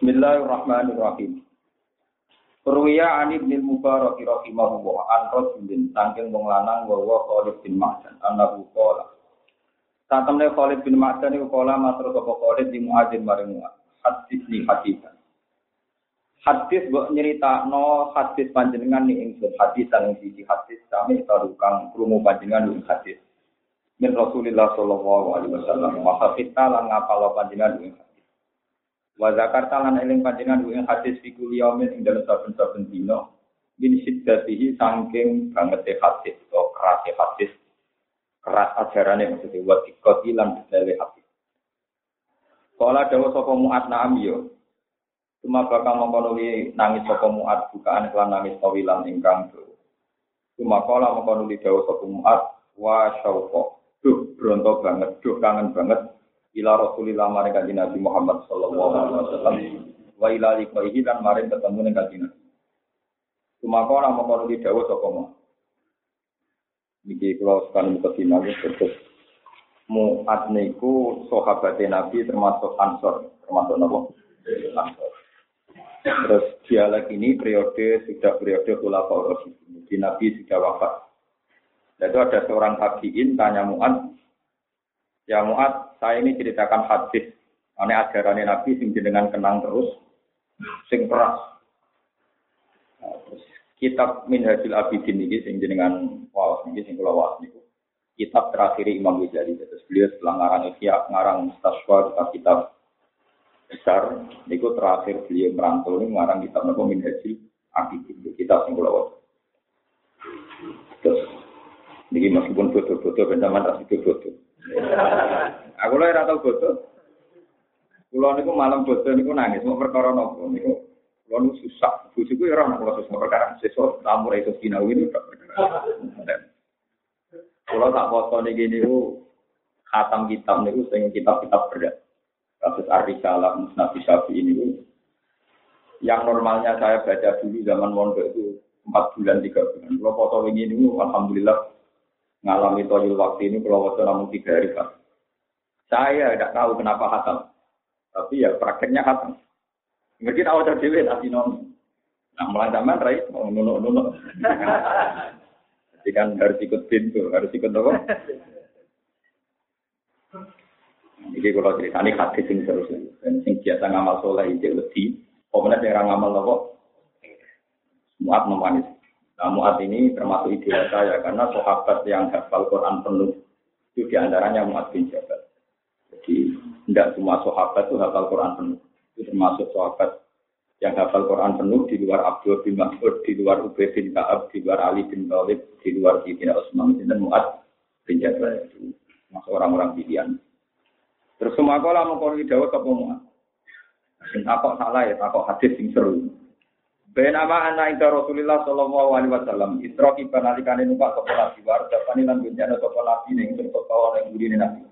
Bismillahirrahmanirrahim. Ruwiya an Ibnu Mubarak rahimahullah an rajulin saking wong lanang wa wa Khalid bin Ma'dan annahu qala. Satemne Khalid bin Ma'dan iku kala matur sapa Khalid di Muadzin maring hadis ni hadisan. Hadis mbok nyeritakno hadis panjenengan ni ingsun hadis sang siji hadis sami tarukang krungu panjenengan ing hadis. Min Rasulillah sallallahu alaihi wasallam maka kita lan ngapal panjenengan ing Wa zakarta lan eling panjenengan ing hadis fikul yaumin ing dalem saben-saben dina min siddatihi saking banget hadis atau keras hadis keras ajarane maksudnya wa dikoti lan detaile hadis. Kala dawa sapa muat naam yo. Cuma bakal mengkonuli nangis sapa muat bukaan kelan nangis tawilan ingkang do. Cuma kala mengkonuli dawa sapa muat wa syauqa. Duh bronto banget, duh kangen banget ila Rasulillah maring kanjeng Nabi Muhammad sallallahu alaihi wasallam wa ila liqaihi lan maring ketemu ning kanjeng Nabi. Sumaka ora moko di dawuh sapa mo. Niki kula sekali muka sinau terus Mu'ad niku sahabat Nabi termasuk Ansor, termasuk napa? Terus dialek ini periode sudah periode Khulafaur Rasyidin. Di Nabi sudah wafat. Lalu ada seorang tabiin tanya Mu'ad, Ya Mu'ad, saya ini ceritakan hadis. Ane ajaran Nabi sing jenengan kenang terus, sing keras. Nah, terus kitab Minhajul Abidin ini sing jenengan wawas ini sing kula wawas niku. Kitab terakhir Imam Ghazali. Terus beliau setelah ngarang Ihya, ngarang Mustaswa, kitab besar. Niku terakhir beliau merantau ini ngarang kitab nopo Minhajul Abidin. Kitab sing kula wawas. Terus, ini meskipun foto-foto, benjaman rasih foto. Aku lho ora tau bodoh. Kulo niku malam bodoh niku nangis mau perkara nopo niku. Kulo niku susah. Bojoku ya ora ono kulo susah perkara. Sesuk tamu ra iso ini tak perkara. Kulo tak foto niki niku khatam kitab niku sing kitab-kitab berat. Kasus Arisalah Musnad Syafi'i ini yang normalnya saya baca dulu zaman mondok itu empat bulan tiga bulan. Kalau foto ini, ini alhamdulillah ngalami toyul waktu ini kalau waktu namun tiga hari kan. Saya tidak tahu kenapa hatam, tapi ya prakteknya hatam. Tahu dari dewi nanti non. Nah mulai zaman rai mau nunuk nunuk. Jadi kan harus ikut pintu, harus ikut apa? Jadi kalau cerita ini hadis sing terus, sing biasa ngamal soleh itu lebih, pemenang yang ngamal apa? Muat memanis. Nah, Mu'ad ini termasuk ideal saya karena sahabat yang hafal Quran penuh itu di antaranya Mu'ad bin Jabal. Jadi tidak semua sahabat itu hafal Quran penuh. Itu termasuk sahabat yang hafal Quran penuh di luar Abdul bin Mas'ud, di luar Ubay bin Ka'ab, di luar Ali bin Thalib, di luar Sayyidina Utsman dan Mu'ad bin Jabal itu masuk orang-orang pilihan. Terus semua kalau mau korban dawuh apa Mu'ad? Takok salah ya, takok hadis yang seru. Benama anak ida Rasulullah Shallallahu Alaihi Wasallam Isra kiba nalikane numpak sopo nabi war Japani lan bencana sopo nabi ning sirko kawan yang budi nabi.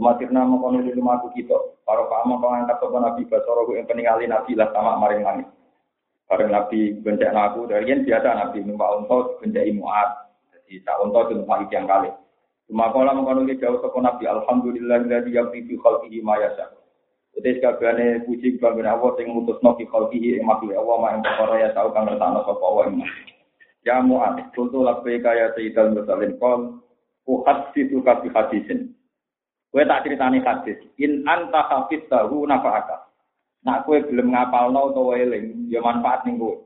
Umatir nama kono di rumah aku kita. Para kamu kau angkat sopo nabi basoro yang peningali nabi lah sama maring langit. Bareng nabi bencana aku dari yang biasa nabi numpak unta bencai muat. Jadi tak unta itu numpak yang kali. Cuma kalau mengkono jauh sopo nabi Alhamdulillah dari yang fi khalqihi ma yasa. Jadi sekarang ini puji kepada Allah yang mutus nabi kalbi yang makhluk Allah yang berkorai ya tahu kang bertanya sama Allah ini. Ya muat, tentu lagi kaya Sayyidah Mursalin kon kuhat si tuh hadisin. Kue tak ceritani hadis. In anta hafiz tahu napa aja. Nak kue belum ngapal nau tau eling, ya manfaat nih kue.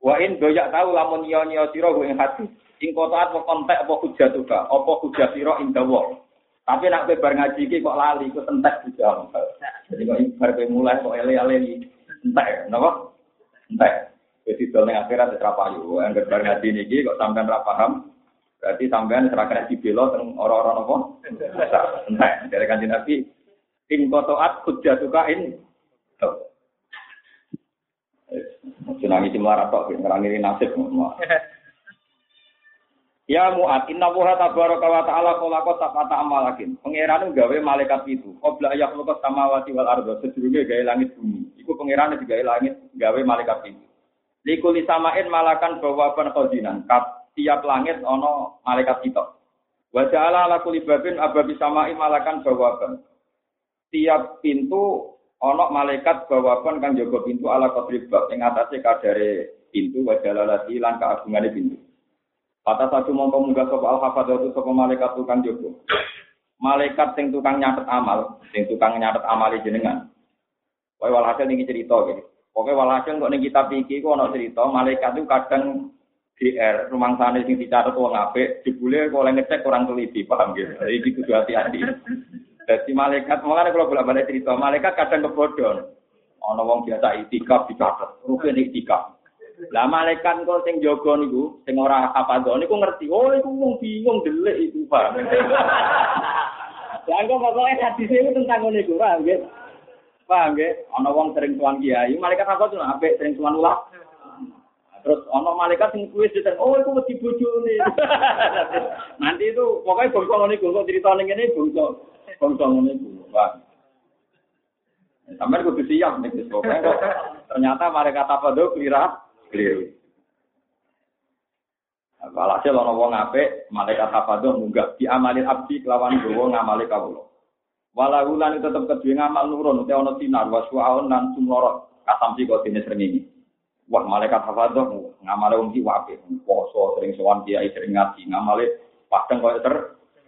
Wa in doyak tahu lamun nyonya siro gue yang hadis. In kota apa kontak apa hujat opo apa hujat siro indah Allah. Tapi nak bar ngaji kok lali, kok entek juga. Jadi kok bar mulai kok ele-ele entek, napa? Entek. Jadi dol ning akhirat ora payu. Angger bar ngaji niki kok sampean ora paham, berarti sampean serahkan dibela teng ora-ora napa? Entek. Dari kanjeng Nabi, ing kotoat hujjatuka in. Mungkin nangis melarat tok, ngerangi nasib. Ya Mu'ad, inna wuha tabaraka wa ta'ala kolako sabata amalakin. Pengiran gawe malaikat itu. Qobla ayah lukas samawati wal ardo. Sejurungnya gawe langit bumi. Iku pengiran gawe langit, gawe malaikat itu. Likuli samain malakan bawaban khozinan. Kat tiap langit ono malaikat kita. Wa ja'ala ala kuli babin ababi samain malakan bawaban. Tiap pintu Ono malaikat bawakan kang jaga pintu ala qadri bab ing atase kadare pintu wa jalalati lan keagungane pintu. Kata satu mongko munggah sapa al hafadzatu sapa malaikat tukang jaga. Malaikat sing tukang nyatet amal, sing tukang nyatet amal jenengan. Wae walhasil niki cerita gitu. Pokoknya walhasil kok ning kitab iki kok ana cerita malaikat itu kadang DR rumah sana sing dicatat wong apik, jebule kok oleh ngecek orang teliti, paham. Jadi iki kudu hati-hati. Jadi malaikat, makanya kalau bolak-balik cerita, malaikat kadang kebodon. Ana wong biasa itikaf dicatat, rukun itikaf. Lah malaikat kok sing jaga niku, sing ora hafadzah niku ngerti. Oh iku wong bingung delik iku, Pak. Lah kok pokoke hadis itu tentang ngene iku, paham nggih? Paham nggih? Ana wong sering tuan kiai, malaikat apa tuh apik sering tuan ulah. Terus ana malaikat sing kuwi diteng, oh iku wedi bojone. Nanti itu pokoknya bangsa ngene iku kok cerita ning ngene bangsa bangsa ngene iku, Pak. Sampai kudu siap nih, pokoknya ternyata malaikat apa tuh kira keliru. Walhasil ana wong apik, malaikat hafadzah munggah di amalin abdi kelawan gowo ngamali kawula. Walau lan tetep kedue ngamal nurun utawa ana sinar waswaun lan sumlorot kasamsi kok dene srengenge. Wah malaikat hafadzah ngamale wong iki poso sering sowan kiai sering ngaji, ngamale padang koyo ter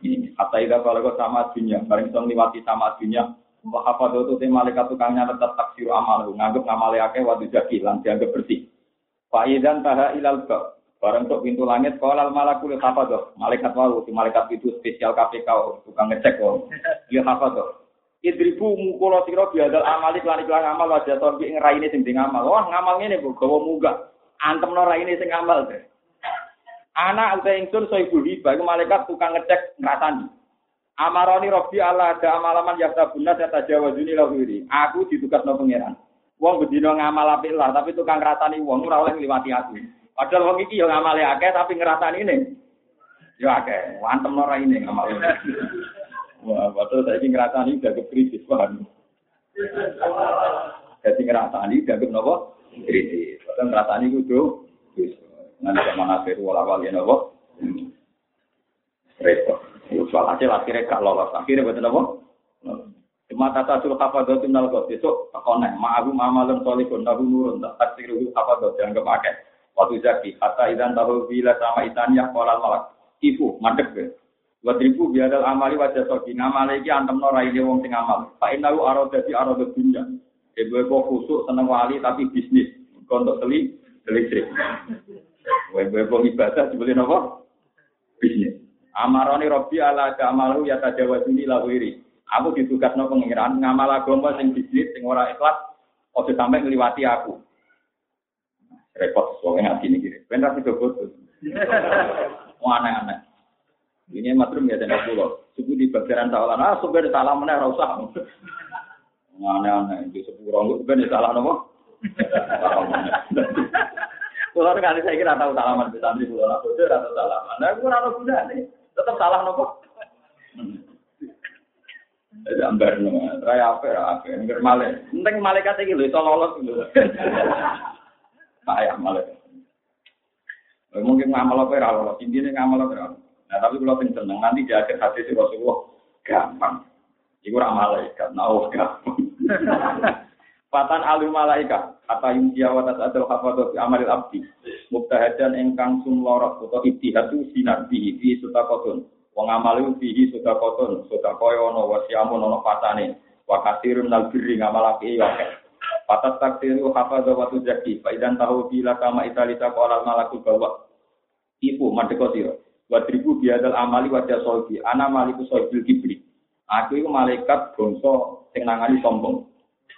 ini kata ida kalau kau sama dunia, bareng song liwati sama dunia, apa tuh malaikat tukangnya tetap taksir amal, nganggep ngamale akeh wadu jadi lan bersih. Faidan taha ilal bab. Barang untuk pintu langit, kalau malakul hafadoh. Malaikat wau, si malaikat itu spesial KPK, tukang ngecek. Dia hafadoh. Idribu mukulo siro biadal amalik lan iklan amal wajah torbi ngeraini sing sing amal. Wah ngamal ngene bu, gawa muga. Antem no raine sing amal deh. Anak uta ingsun ibu hibah, malaikat tukang ngecek ngrasani. Amaroni Robi Allah ada amalaman yakta bunna saya tajawazuni lahiri. Aku ditugas no pangeran. Wong bedino ngamal apik lah, tapi tukang ngrasani wong ora oleh ngliwati aku. Padahal wong iki yo ngamale akeh tapi ngrasani ini. Yo akeh, wantem ora ini ngamal. Wah, padahal saiki ngrasani udah krisis, paham. Jadi ngrasani dianggap napa? Krisis. Padahal ngrasani kudu nanti zaman akhir wala wali napa? Repot. Soal hasil akhirnya gak lolos. Akhirnya betul apa? Cuma tata sul hafadzah minal ghot besok takoneh ma'ahu ma'amalun solihun nahu nurun tak taksiruhu hafadzah dianggap akeh. Waktu zaki kata idan tahu bila sama itaniyah kolal malak ibu madek be. Wadribu biadal amali wajah sogi ngamali iki antem no raine wong sing amal. Pak inahu aro dadi aro dunya. Ibu kok khusuk seneng wali tapi bisnis. Kontok teli listrik. Ibu ibadah dibeli nopo? Bisnis. Amaroni Robi ala amalu ya tajawazuni lawiri. Aku ditugas no pengiran ngamal agama sing bisnis sing ora ikhlas ojo sampai ngliwati aku. Repot soalnya ngaji ini gini. Benar sih bodoh. Mau aneh-aneh. Ini matrum ya dan pulau. Suku di bagian tawalan. Ah, di salah mana rasa. Aneh-aneh. Di sepuluh itu kan di salah nopo. Kalau kali saya kira tahu salaman di santri pulau aku itu atau salaman. Nah, nih. Tetap salah nopo. Jadi ambar nama, raya apa ya apa, enggak malah. Penting malaikat ini loh, itu lolos dulu. Payah malaikat. Mungkin ngamal apa ya lolos, intinya ngamal apa ya. Nah tapi kalau yang seneng nanti di akhir hati si Rasulullah gampang. Iku ramal malaikat, nah gampang. Patan alu malaikat, kata yuntia watas adal hafadho fi amalil abdi. Mubtahadan engkang sumlorot atau ibtihadu sinar bihi fi sutakotun. Wong amale fihi sedekahun, sedekah ono wasiamun ono patane. Wa katsirun nal birri ngamal apik ya akeh. Patas takdiru hafadha wa tuzaki, fa idan tahu bila kama italita qala malakul bawa. Ibu madheko sira. Wa tribu biadal amali wa jasolbi, ana maliku kibri. Aku iku malaikat bangsa sing nangani sombong.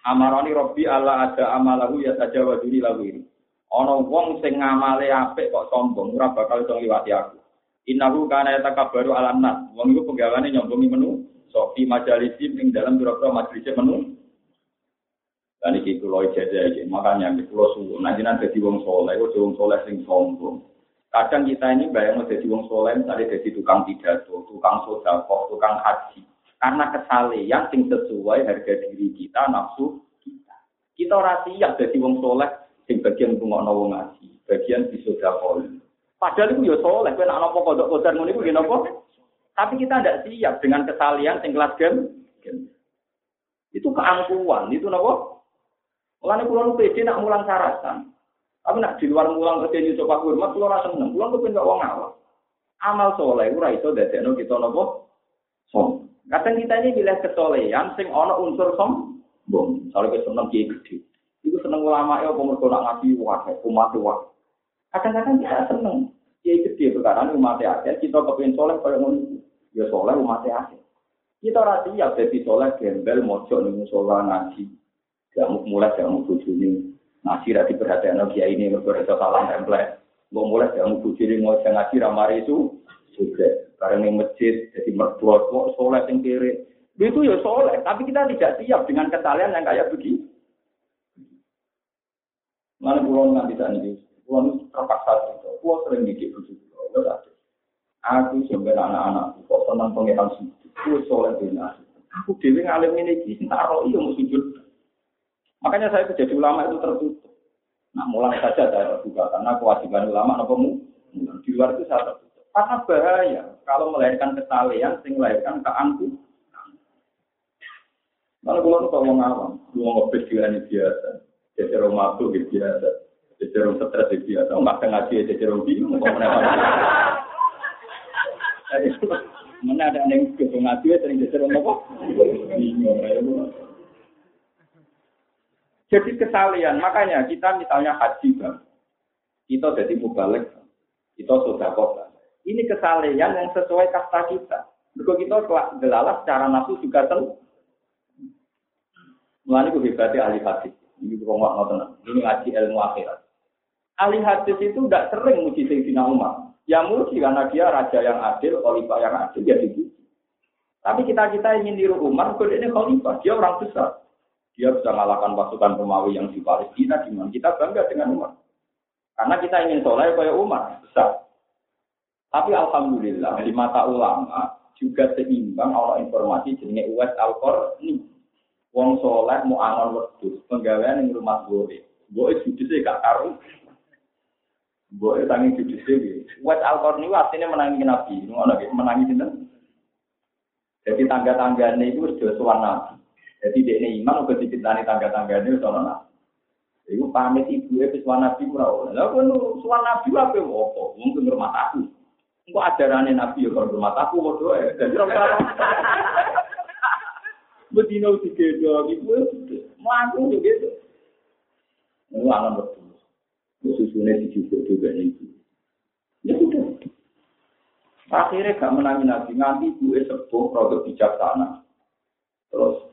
Amaroni Robbi Allah ada amalahu ya saja waduni lahu ini. Ono wong sing ngamale apik kok sombong, ora bakal iso ngliwati aku. Innahu kana yatakabbaru ala nas. Wong iku penggawane nyombongi menu sofi majalisim ing dalam pira-pira majelis menu. Dan iki kula ijazah iki, makanya kula suwun nanti nanti dadi wong saleh, kok wong saleh sing sombong. Kadang kita ini bayang jadi wong saleh, misalnya jadi tukang pidato, tukang sodako, tukang haji. Karena kesalehan sing sesuai harga diri kita, nafsu kita. Kita ora siap jadi wong soleh sing bagian tungokno wong ngaji, bagian disodakol. Padahal itu ya soleh, kowe nek napa kodok kodar ngono iku napa? Tapi kita tidak siap dengan kesalehan sing kelas. Itu keangkuhan, itu nopo. Mulane kula nu pede nak mulang syaratan. Tapi nak di luar mulang kerja di coba hormat kula ora seneng. Kula kepen kok wong awam. Amal soleh ora iso dadekno kita nopo? Som. Kadang kita ini pilih kesolehan sing ana unsur sombong. Soalnya seneng kiai gede. Itu seneng ulama ya apa mergo nak ngaji wae, umat wae. Kadang-kadang kita seneng kiai gede perkara umat akeh, kita kepen soleh kaya ngono. Ya soleh umat akeh. Kita ora siap dadi soleh gembel mojo ning musola ngaji. Gak mulai gak mau bojone. Ngaji ra diperhatekno kiai ini mergo iso salah template. Mau mulai gak mau bojone ngojo ngaji ra mari itu juga. Karena ning masjid jadi mertua kok soleh sing kiri. Itu ya soleh, tapi kita tidak siap dengan kesalahan yang kayak begini. Mana pulau nanti tadi, pulau terpaksa itu, pulau sering didik begitu, Aku sebenarnya anak-anak, kok senang pengiran sih. Aku soleh bina. Aku dewi ngalim ini di taro iya mau sujud. Makanya saya jadi ulama itu tertutup. Nah mulai saja saya terbuka karena kewajiban ulama apa mu di luar itu saya tertutup. Karena bahaya kalau melahirkan kesalahan, sing melahirkan keangku. Kalau kalau kau mau ngawam, ngopes ini biasa, jadi rumah tuh biasa, rumah stres biasa, nggak ngaji jadi rumah bingung, kau Mana ada yang ke ngaji sering jadi apa? Jadi kesalian, makanya kita misalnya haji bang, kita jadi mubalik, kita sudah kota. Ini kesalian yang sesuai kasta kita. Kalau kita gelalah secara nafsu juga tahu. Mulanya gue ahli hadis. Ini gue ngomong tenang. Ini ngaji ilmu akhirat. Ahli hadis itu tidak sering muji Sayyidina Umar. Ya muji karena dia raja yang adil, khalifah yang adil, ya dipuji. Tapi kita-kita ingin niru Umar, kalau ini khalifah, dia orang besar. Dia bisa mengalahkan pasukan Romawi yang di Palestina, gimana? Kita bangga dengan Umar. Karena kita ingin soleh kayak Umar, besar. Tapi Alhamdulillah, di mata ulama, juga seimbang Allah informasi jenenge Uwais al ini. Wong soleh mau angon wedhus, penggawaian yang rumah gue. Gue judusnya gak karu. Gue tangi judis ini. Wes Al-Qarni artinya menangi Nabi. Ngono menangi sinten? Jadi tangga-tangganya itu sudah suan Nabi. Jadi dia iman udah dicintani tangga-tangganya itu soal Nabi. Iku pamit ibu e wis nabi ora oleh. Lah suwan nabi apa opo? Mungkin rumah aku. Engko ajarane nabi yo rumah aku padha ae. Dadi ora Bedino digedo ibu mlaku gitu. Alam betul susunya dijujuk juga itu. Ya sudah. Akhirnya gak menangi nabi, nganti gue sepuh produk bijaksana. Terus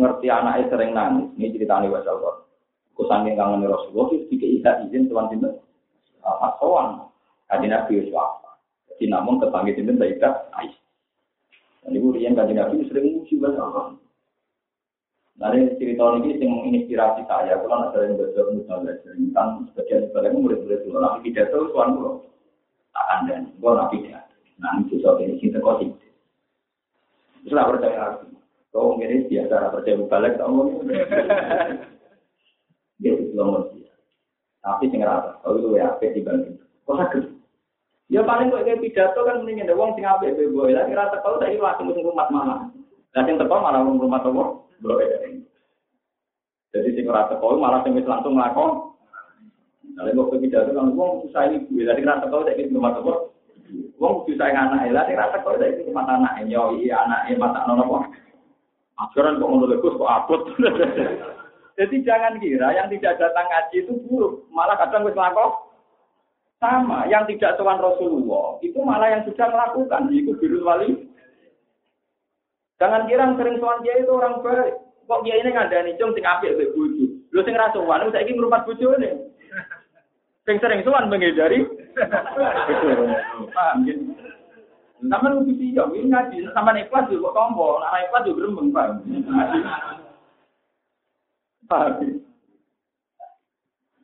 ngerti anaknya sering nangis, ini ceritanya wasal kok. Kusangin kangen Rasulullah, itu tiga izin tuan cinta. Apa soan? Kaji nabi apa? Jadi namun kepanggil cinta tidak ais. Dan ibu Rian kaji nabi sering muji banyak Nanti cerita ini yang menginspirasi saya, kalau ada yang belajar misalnya tentang sebagian sebagian murid-murid dulu, nabi tidak tahu tuan dulu. Tak ada, gue nabi tidak. Nah, itu soal ini kita kau lah percaya lagi. Kau ini biasa percaya balik, kau mau Dia itu belum Tapi sing rata, kalau itu ya apa dibanding. Kau sakit. Ya paling kok kayak pidato kan mendingin ada uang sing apik bebo. Lah kira teko saiki langsung rumah mana. Lah sing teko malah rumah toko. Jadi sing ora teko malah sing wis langsung nglakon. Nek kok pidato kan wong susah kuwi lha ora teko saiki rumah teko. Wong susah anak lha ora teko saiki rumah anak yo iya anake mata nono kok. Aturan kok ngono kok kok abot. Jadi jangan kira yang tidak datang ngaji itu buruk, malah kadang wis nglakon. Sama, yang tidak tuan Rasulullah, itu malah yang sudah melakukan, itu biru wali. Jangan kira sering sowan dia itu orang baik. Kok dia ini ngandani cung sing apik mbek bojo. Lho sing ra sowan saiki ngrumat bojone. Sing sering sowan menghindari. Paham ya? Sama lu sih ya, ini ngaji. Sama ikhlas juga kok tombo, nah ikhlas juga paham? Paham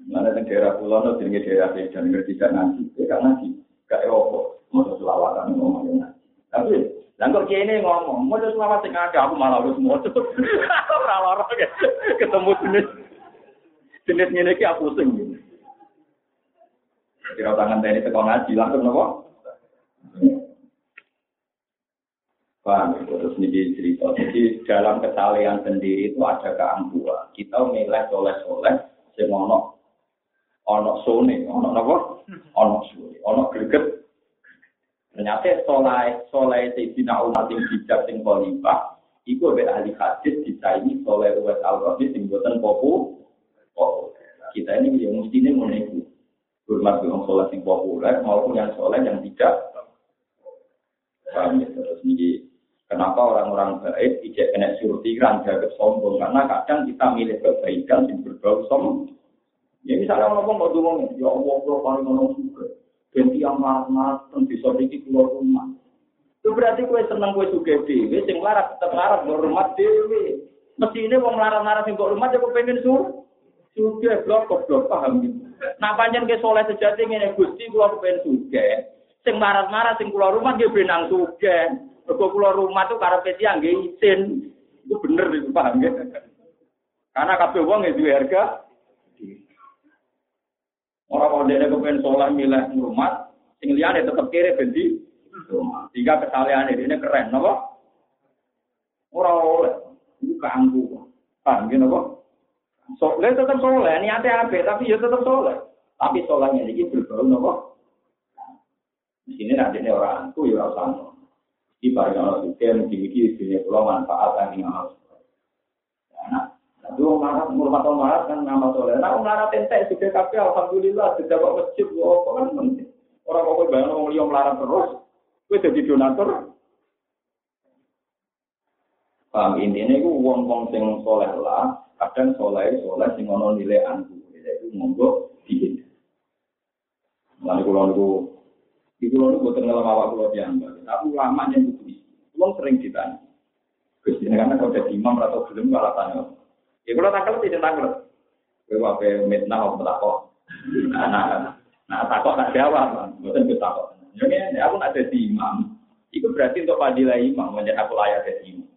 Mana yang daerah pulau, no, jadi daerah dan ngerti tidak nanti, tidak nanti, gak ewo, mau selawatan ngomongin nanti. Tapi lah kok kene ngomong, mau selawat sing ada aku malah wis moco. Ora lara ketemu jenis jenis ngene iki aku sing. Kira tangan tadi teko ngaji langsung nopo? Paham, terus ini cerita. Jadi dalam kesalehan sendiri itu ada keangkuhan. Kita milih soleh-soleh, sing ono ono sone, ono apa? Ono sone, ono greget. Ternyata soleh soleh Sayyidina Umar yang bijak sing khalifah, iku be ahli hadis ini soleh uwes al-Qadir sing boten popu. Kita ini yang mestinya menegu. Hormat dengan soleh sing populer maupun yang soleh yang tidak. Paham ya? Terus ini Kenapa orang-orang baik tidak kena surti ranja sombong? Karena kadang kita milih kebaikan yang berbau sombong. Ya misalnya orang ngomong mau ngomong, ya Allah, kalau paling ngomong. Ganti yang marah dan bisa dikit keluar rumah. Itu berarti kue seneng kue suge dewi, sing larat tetap larat rumah dewi. Mesti ini mau larat-larat sing rumah, ya pengen sur. Suge blok blok paham gitu. Nah panjang ke soleh sejati ini gusti gua pengen suge. Sing larat-larat sing keluar rumah dia benang suge. Mergo kula rumah tuh karena pesi nggih isin. Itu bener itu paham ya. Karena kabeh wong ya duwe harga. Orang kalau dia kepengen sholat milih rumah, sing liyane tetep kiri bendi rumah. Sehingga kesalahan ini keren, napa? Orang oleh, itu keanggu. Paham ya, napa? Soleh tetap soleh, niatnya apa? Tapi ya tetap soleh. Tapi solehnya ini berbau, napa? Di sini nanti orang itu ya sama. Di barang Allah juga mungkin dunia pulau manfaat yang ngamal. Orang marah, orang marah kan ngamal soleh. Nah, marah tentek sudah kafe, alhamdulillah sudah kok masjid, kok kan penting. Orang kok bayang orang liom melarang terus, gue jadi donatur. Paham intinya itu uang-uang sing soleh lah, kadang soleh soleh sing ono nilai antu, itu monggo dihindari. Lalu kalau niku di pulau itu buatan ngelam awak diambil. Tapi lama yang itu Pulau sering ditanya. Gus ini karena kalau jadi imam atau belum malah tanya. Ya kalau tidak tanggal. Gue wape mitnah atau takok. Nah, nah, nah takok tak jawab. Bukan gue takok. Jadi aku nak jadi imam. Itu berarti untuk fadilah imam. Menjadi aku layak jadi imam.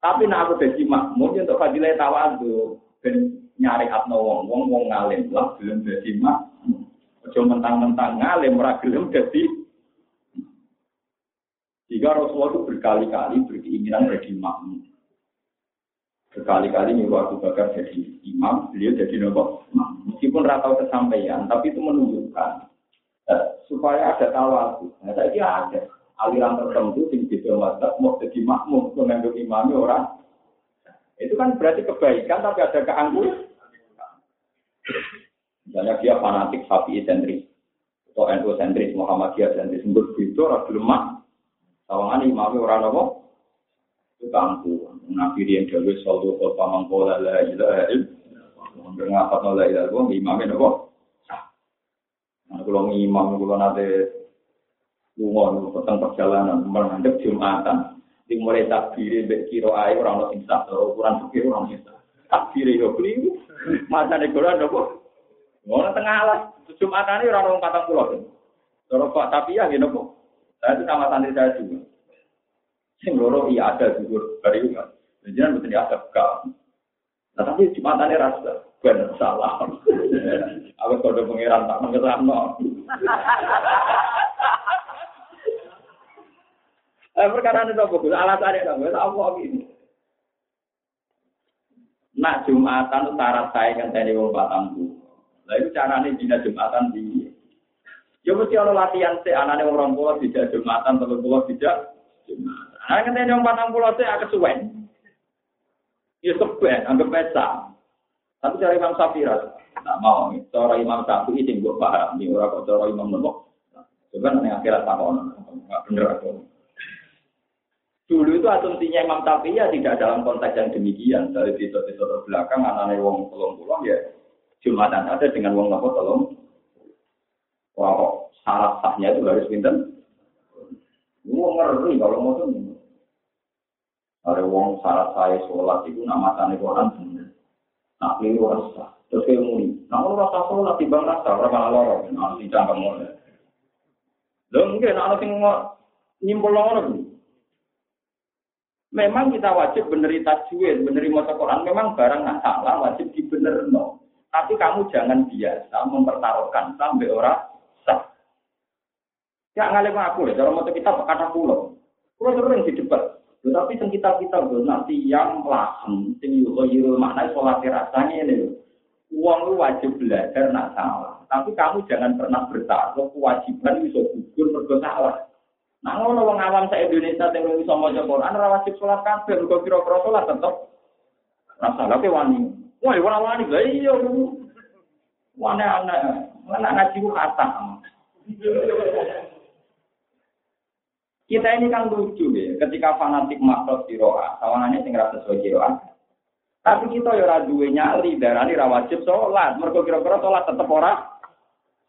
Tapi nak aku jadi mungkin untuk fadilah tawadu. Dan nyari atno wong wong wong ngalim lah belum jadi imam. Ojo mentang-mentang ngalim ora gelem dadi jika Rasulullah berkali-kali berkeinginan jadi imam. Berkali-kali nyuruh Abu Bakar jadi imam, beliau jadi nopo Meskipun ratau kesampaian, tapi itu menunjukkan eh, supaya ada tawadu. Nah, saya kira ada aliran tertentu yang di mazhab mau jadi makmum menganggap imamnya orang. Itu kan berarti kebaikan, tapi ada keangkuhan. Misalnya dia fanatik sapi sentris atau NU sentris Muhammadiyah sentris sebut itu orang lemah. Tawangan imamnya orang apa? Itu kampu. Nabi yang dewi selalu kota mangkola la ilaha illallah. Ngapa la ilaha illallah imamnya apa? Nah kalau imam kalau nanti lunga tentang perjalanan menghadap jumatan di mulai takbir mbek kira ae ora ono sing sak ukuran pikir ora ono sing takbir yo kliwu ora ono Ngono tengah alas, Jumatan ini orang orang patang pulau. Kalau Pak tapi ya kok. Saya itu sama santri saya juga. Sing loro iya ada juga dari kan. Jangan betul ada kau. Nah tapi Jumatan ini rasa benar salah. Aku kode pangeran tak mengesahno. Eh perkara itu bagus. Alasannya dong. Apa ini? Nak Jumatan syarat saya kan tadi wong patang pulau. Nah itu caranya dina Jumatan di. Ya mesti ada latihan sih, anaknya orang pulau tidak Jumatan, telur pulau tidak Jumatan. Nah kan yang patang pulau sih agak suwen. Ya seben, anggap pesa. Tapi cara Imam Safira, tak mau. Cara Imam Syafi'i sing gue paham. Ini orang kok cara Imam Nembok. Coba nanti akhirat takon, nggak bener aku. Dulu itu asumsinya Imam Syafi'i ya tidak dalam konteks yang demikian. Dari titik-titik belakang, anaknya wong pulau ya Jumatan ada dengan wong nopo tolong. Wah syarat sahnya itu harus pinter. Wong ngeri kalau mau tuh. Ada wong syarat saya sholat itu nama tani Quran bener. Nak keliru rasa. Terus kayak muni. Nah kalau rasa sholat di bang rasa orang malah lorong. Nah si cangkem mulai. Lo mungkin anak yang nyimpul lorong. Memang kita wajib beneri tajwid, beneri masa Quran. Memang barang nggak salah, wajib dibener no. Tapi kamu jangan biasa mempertaruhkan sampai orang sah. Ya ngalim aku ya, dalam motor kita kata pulau. Kalau sering di debat, tetapi yang kita kita nanti yang lahan, sing yuko yiro makna sholat rasanya ini. Uang lu wajib belajar nak salah. Tapi kamu jangan pernah bertaruh kewajiban bisa gugur mergo salah. Nah ngono wong awam sa Indonesia sing iso maca Quran ora wajib sholat kabeh, mergo kira-kira sholat tetep salah ke wani. Wah, ora wani lha iya. Wani anak, anak ngaji ku kata. Kita ini kan lucu ya, ketika fanatik makhluk siroa, tawanannya sing rasa sesuai siroa, tapi kita ya ora duwe nyali, darani ra wajib sholat. Mergo kira-kira sholat tetep ora.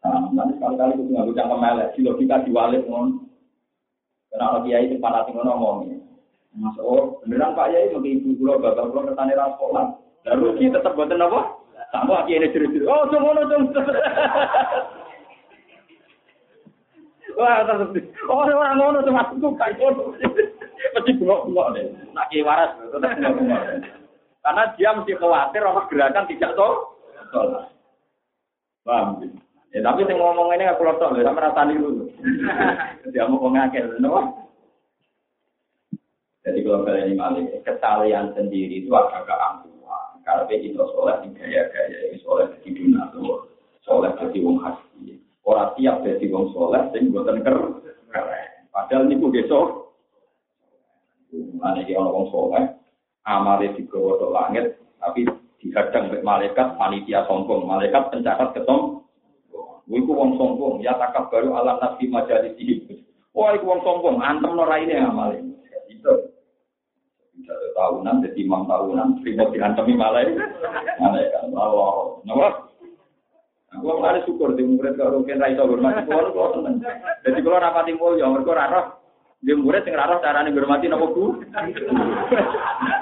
Nah, nanti sekali-kali kudu nganggo cangkem melek, di logika diwalik ngono. Karena kalau kiai itu fanatik ngomong. Mas oh, beneran Pak Yai mungkin ibu kula bapak kula ketane ra sholat. Lah rugi tetep boten apa? Sama kiai ini jerit Oh, cuma cung. Wah. Oh, ora ngono cuma aku kae ngono. Mesti bengok-bengok deh. Nak kiai waras. Karena dia mesti khawatir orang gerakan tidak tahu. Paham? Ya, tapi saya ngomong ini aku lotok, sama rasani dulu. Dia mau ngakil, no? Jadi kalau kalian ini malik, kesalahan sendiri itu agak angkuhan. Karena itu soleh gaya-gaya, soleh di dunia soleh jadi wong hati. Orang siap jadi wong soleh, sing buatan keren. Padahal ini besok. Mana dia orang soleh, amale digawa ke langit tapi dihadang oleh malaikat panitia sombong. Malaikat pencatat ketom iku wong sombong. Ya takab baru alam nabi majalis ini wah iku wong sombong. Antem no raine amale. Itu. Satu tahunan jadi imam tahunan. Terima diantemi malaikat. Malaikat. Allah nama Aku mulai syukur di murid kalau rugen rai iso hormati kulo kulo seneng. Jadi kulo rapati mulya mergo ora roh dia murid sing raro carane ngurmati napa ku?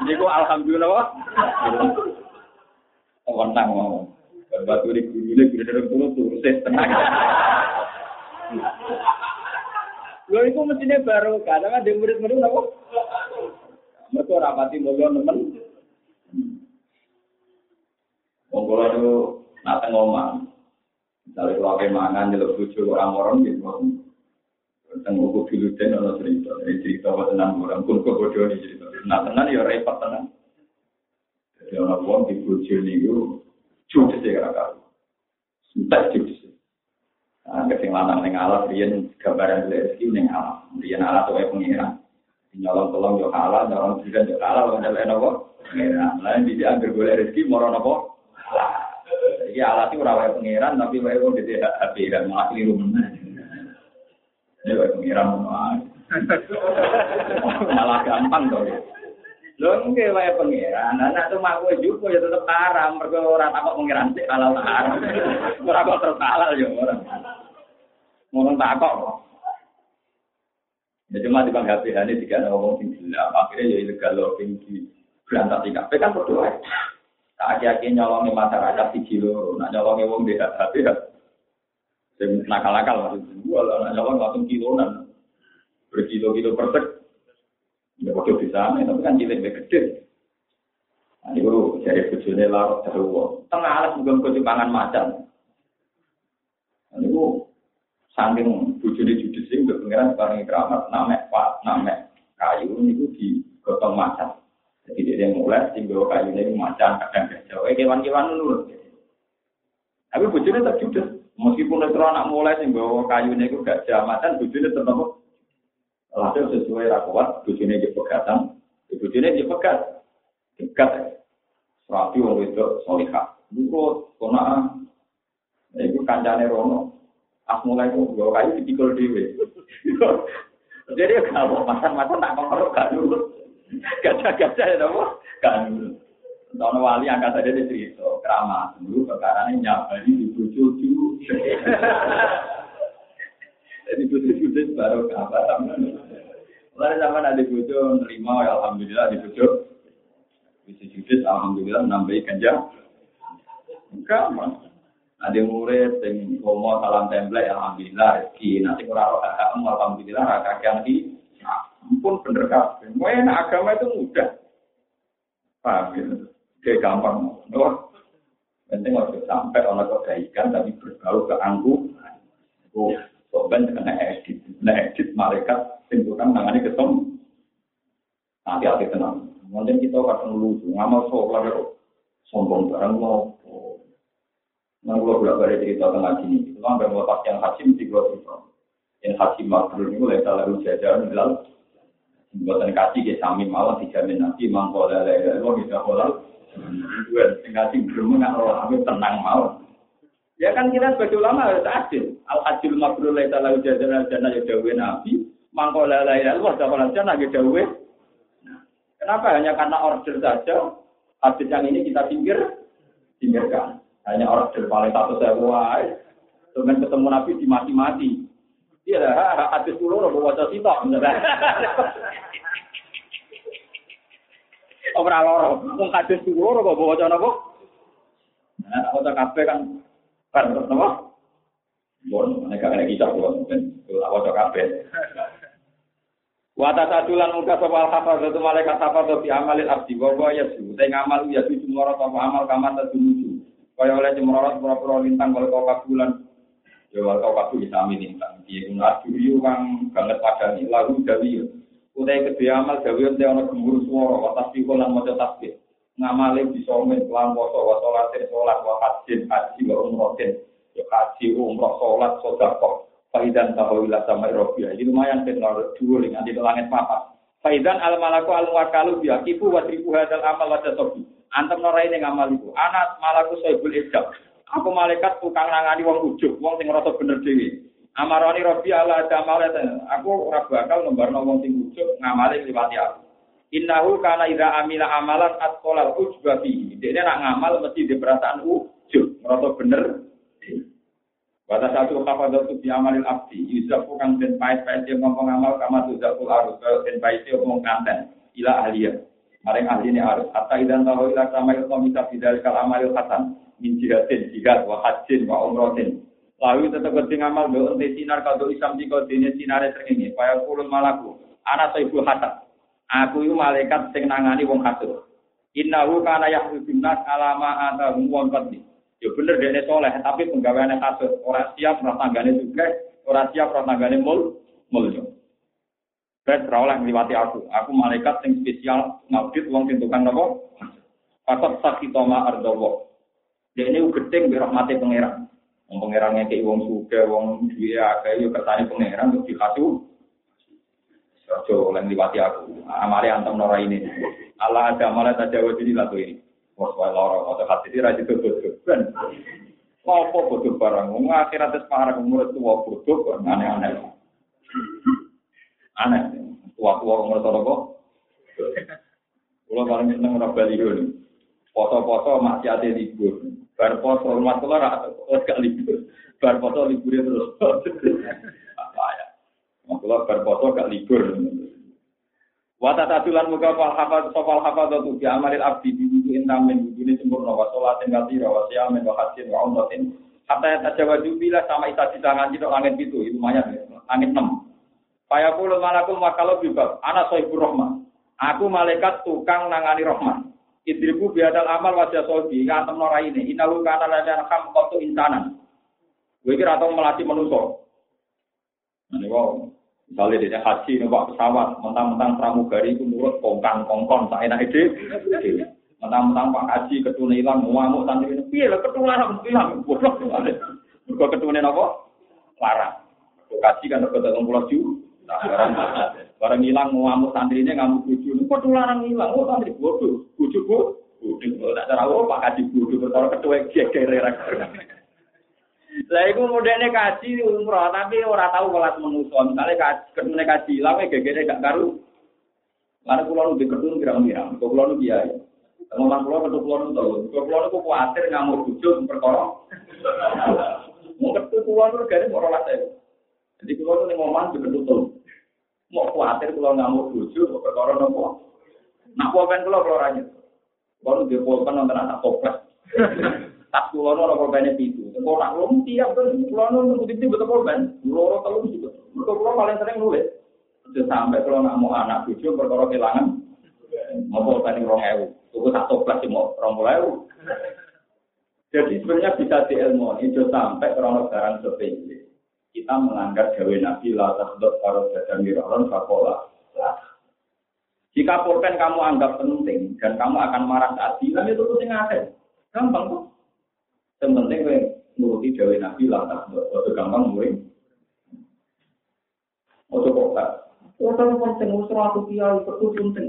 Niku alhamdulillah. Wonten mau. Batu di guru dari guru tuh tenang. Lho iku mestine baru karena dia murid-murid napa? Mereka rapati mulya nemen. Wong kula niku nak teng omah. Misalnya kalau mangan jelek bojo orang-orang gitu. tentang buku filuten atau cerita, ini cerita apa tenang orang pun kok bodoh ini cerita. Nah tenang ya repot tenang. Jadi orang uang di bodoh ini itu cuci sih kakak. Sudah cuci sih. Nah kesing lanang neng alat, rian gambaran rezeki neng alat, rian alat tuh pengira. Nyolong tolong yo kalah, nyolong tidak yo kalah, nyolong apa? Pengira. Lain di diambil boleh rezeki, moro apa? Jadi alat itu rawai pengiran, tapi wae wong di HP dan malah keliru. Ini kok pengiran malah gampang tuh. Lho nggih wae pengiran, anak tuh mah kowe juga ya tetep haram, mergo ora takok pengiran sik halal haram. Ora kok terus ya ora. Ngomong takok kok. Ya cuma di bangga HP ini ada ngomong sing gila, akhirnya ya ilegal login di berantak di kafe kan berdoa. Tak akhir-akhir nyolongi masyarakat di kilo, nak nyolongi wong di HP ya yang nakal-nakal maksudnya. Gua lah, nyolong langsung kilonan. Berkilo-kilo persek. Ya waktu di sana, tapi kan cilik gede. Nah, itu jadi bujune larut terus. Tengah alas juga ke pangan macan. Nah, itu saking bujune judis sing udah pengiran sekarang keramat, namek pak, namek kayu itu digotong macan. Jadi dia mulai tinggal kayu ini macan kadang gajah. Eh kewan-kewan nurut. Tapi bujune tak judes. Meskipun itu anak mulai sing bawa kayunya itu gak jamatan, bujune tetap Hasil sesuai rakwat, bujune di pegatan, bujune di pegat, dekat. Rapi wong itu solihah. Buku kona, itu kancane rono. As mulai itu bawa kayu dipikul dewe. Jadi kalau masan-masan tak gak dulu. Gajah-gajah ya gak dulu. Tahun wali angkat saja di cerita, keramat dulu perkara ini nyabari di bucu Jadi bucu bucu baru kabar. Lalu zaman ada bucu nerima, ya alhamdulillah di bucu. Bisa judis, alhamdulillah nambahi ganja. Enggak, mas. Ada murid yang ngomong salam template, alhamdulillah rezeki. Nanti kurang roh alhamdulillah kakek yang di. Ampun bener kabeh. agama itu mudah. Paham gitu. Kayak gampang. Wah, penting harus sampai orang kebaikan tapi berbau ke angku. Oh, sobat kena edit. Nah edit malaikat tentukan tangannya ketemu. Hati-hati tenang. Mungkin kita kadang lucu, ngamal sholat kok sombong barang mau. Nah, kalau bolak balik cerita tentang sini, itu kan bermelepas yang haji mesti gue cerita. Yang haji makhluk itu mulai salah jajan bilang, buatan kasih ke sami malah dijamin nanti mangkola lele lo bisa kolal. Gue tinggal sih belum lo aku tenang mau. Ya kan kita sebagai ulama harus adil. Al hajil mabrur laisa lahu jazaa'un jannah ya dawuh Nabi, mangko la ilaha illallah dakhala jannah ya dawuh. Kenapa hanya karena order saja hadis yang ini kita pinggir pinggirkan. Hanya order paling satu wae. Dengan ketemu Nabi dimati-mati. Iya hadis dulu robo wajah sitok. Ora loro, wong hadis dulu robo wajah napa? Nah, wajah kabeh kan kan napa? Bon, nek gak kisah kok mungkin wajah kabeh. Wata sadulan muka sapa al itu malaikat hafal fi amalil abdi wa wa yasu. Te ngamal ya su cumorot apa amal kamar tadumuju. Kaya oleh cumorot pura-pura lintang kalau kau kabulan. Ya wal kau kabul sami lintang. Piye kun yu kang banget padani lalu dawi. Utai kedhe amal dawi ente ana gemuruh swara wa tasbih lan maca tasbih. Ngamale bisa men kelan poso wa salate salat wa hajin haji wa umrohin. Ya haji umroh salat sedekah. Faidan tahawila sama Eropia. Jadi lumayan kan kalau dua nanti ke langit papa. Faidan al malaku al wakalu biya kipu wa tribu hadal amal wa sobi. Antem norai ini ngamal itu. Anak malaku soibul ijab. Aku malaikat tukang nangani wong ujuk, wong sing ngerasa bener dewi. Amaroni Robi ala ada Aku ora bakal nembarno wong sing ujuk ngamali liwati aku. Innahu kana ida amila amalan atqala ujba fi. Dene nak ngamal mesti di perasaan ujuk, ngerasa bener. Pada satu kafadot itu diamalin abdi, yuzafu kang den pait-pait dia ngomong amal kama tuzaful arus, den pait dia ngomong kanten, ila ahliya. Maring ahli ini harus. Hatta idan tahu ila sama ilmu bisa tidak kal amalil min jihadin, jihad, wa hajin, wa umrotin. Lalu tetap keting amal do ente sinar kado isam jika dene sinare srengenge, kaya kulun malaku. Anak ibu hasan. Aku itu malaikat sing nangani wong hasud. Innahu kana yahudun nas alama atahum wong qadli. Ya bener dia soleh, tapi penggaweannya kasut. Orang siap rumah tanggane juga, orang siap rumah tanggane mul, mulio. Saya terawal ngliwati aku. Aku malaikat yang spesial ngaudit uang sing tukang nopo. Fakot sakitoma ardowo. Dia ini gedeng birahmati pangeran. Wong pangerannya kayak wong suga, wong dia kayak yuk kertani pangeran untuk dikasih. Sojo oleh ngliwati aku. Amali antem nora ini. Allah ada amalan tajawaz ini lagu ini. Wah, lara atau hati ini rajin bodoh ben. Apa bodoh barang? Wong akhirat wis parah umur tua bodoh aneh-aneh. Aneh. Tua-tua umur apa? Kulo paling seneng ora bali ngono. Foto-foto maksiate libur. Bar foto rumah kula ra gak libur. Bar foto libur terus. Apa ya? Kula bar foto gak libur. Wata tatulan muka fal hafad sopal hafad tu bi amalil abdi di wudu intam min wudu ini sempurna wa sholatin katira wa siyamin wa hajin wa umratin hatta yatajawaju bila sama isa di tangan itu langit itu itu lumayan ya langit enam Paya puluh malakul makalau bibab anak sohibur rahman aku malaikat tukang nangani rahman idribu biadal amal wajah sobi ngantem nora ini inahu kana lana kam kotu insanan gue kira atau melatih manusia Nah, wow. Misalnya dia haji numpak pesawat, mentang-mentang pramugari itu nurut kongkang kongkong, tak enak ide. Mentang-mentang Pak Haji ketune hilang, ngamuk santri ini, piye lah ketularan hilang, bodoh. Mereka ketune apa? Larang. Haji kan dapat dalam pulau ju. Barang hilang ngamuk santri ini ngamuk buju, ketularan hilang, oh santri bodoh, buju bu. Bodoh, tak cara Pak Haji bodoh, bertolak ketua geger Lah iku modene kaji umroh tapi ora tahu kelas manusa. Misale kaji ketune kaji lawe gegere gak karu. Lan kula nu diketun kira-kira. Kula nu kiai. Ngomong kula ketu kula nu tau. Kula nu kok kuatir ngamuk bojo perkara. Mau ketu kula nu gare ora late. Jadi kula nu ngomong diketun Mau kuatir kula ngamuk bojo perkara nopo. Nak pulpen kula kula ra nyet. Kula nu dipulpen nonton anak toples. tas kulo ora korban itu. Kok nak lum tiap kan kulo nunggu titik betul korban. Loro telu juga. Mergo kulo paling sering nulis. Sudah sampai kalau nak mau anak cucu perkara kehilangan. Mau korban rong ewu. Tuku satu kelas mau rong ewu. Jadi sebenarnya bisa diilmu itu sampai kalau barang sepele. Kita melanggar gawe nabi la takhdot karo dadan miron fakola. Jika pulpen kamu anggap penting dan kamu akan marah saat bilang itu penting ada. Gampang kok. Yang penting gue nuruti Dewi Nabi lah, itu gampang gue. Ojo kok. Ojo penting usur aku kiai itu penting.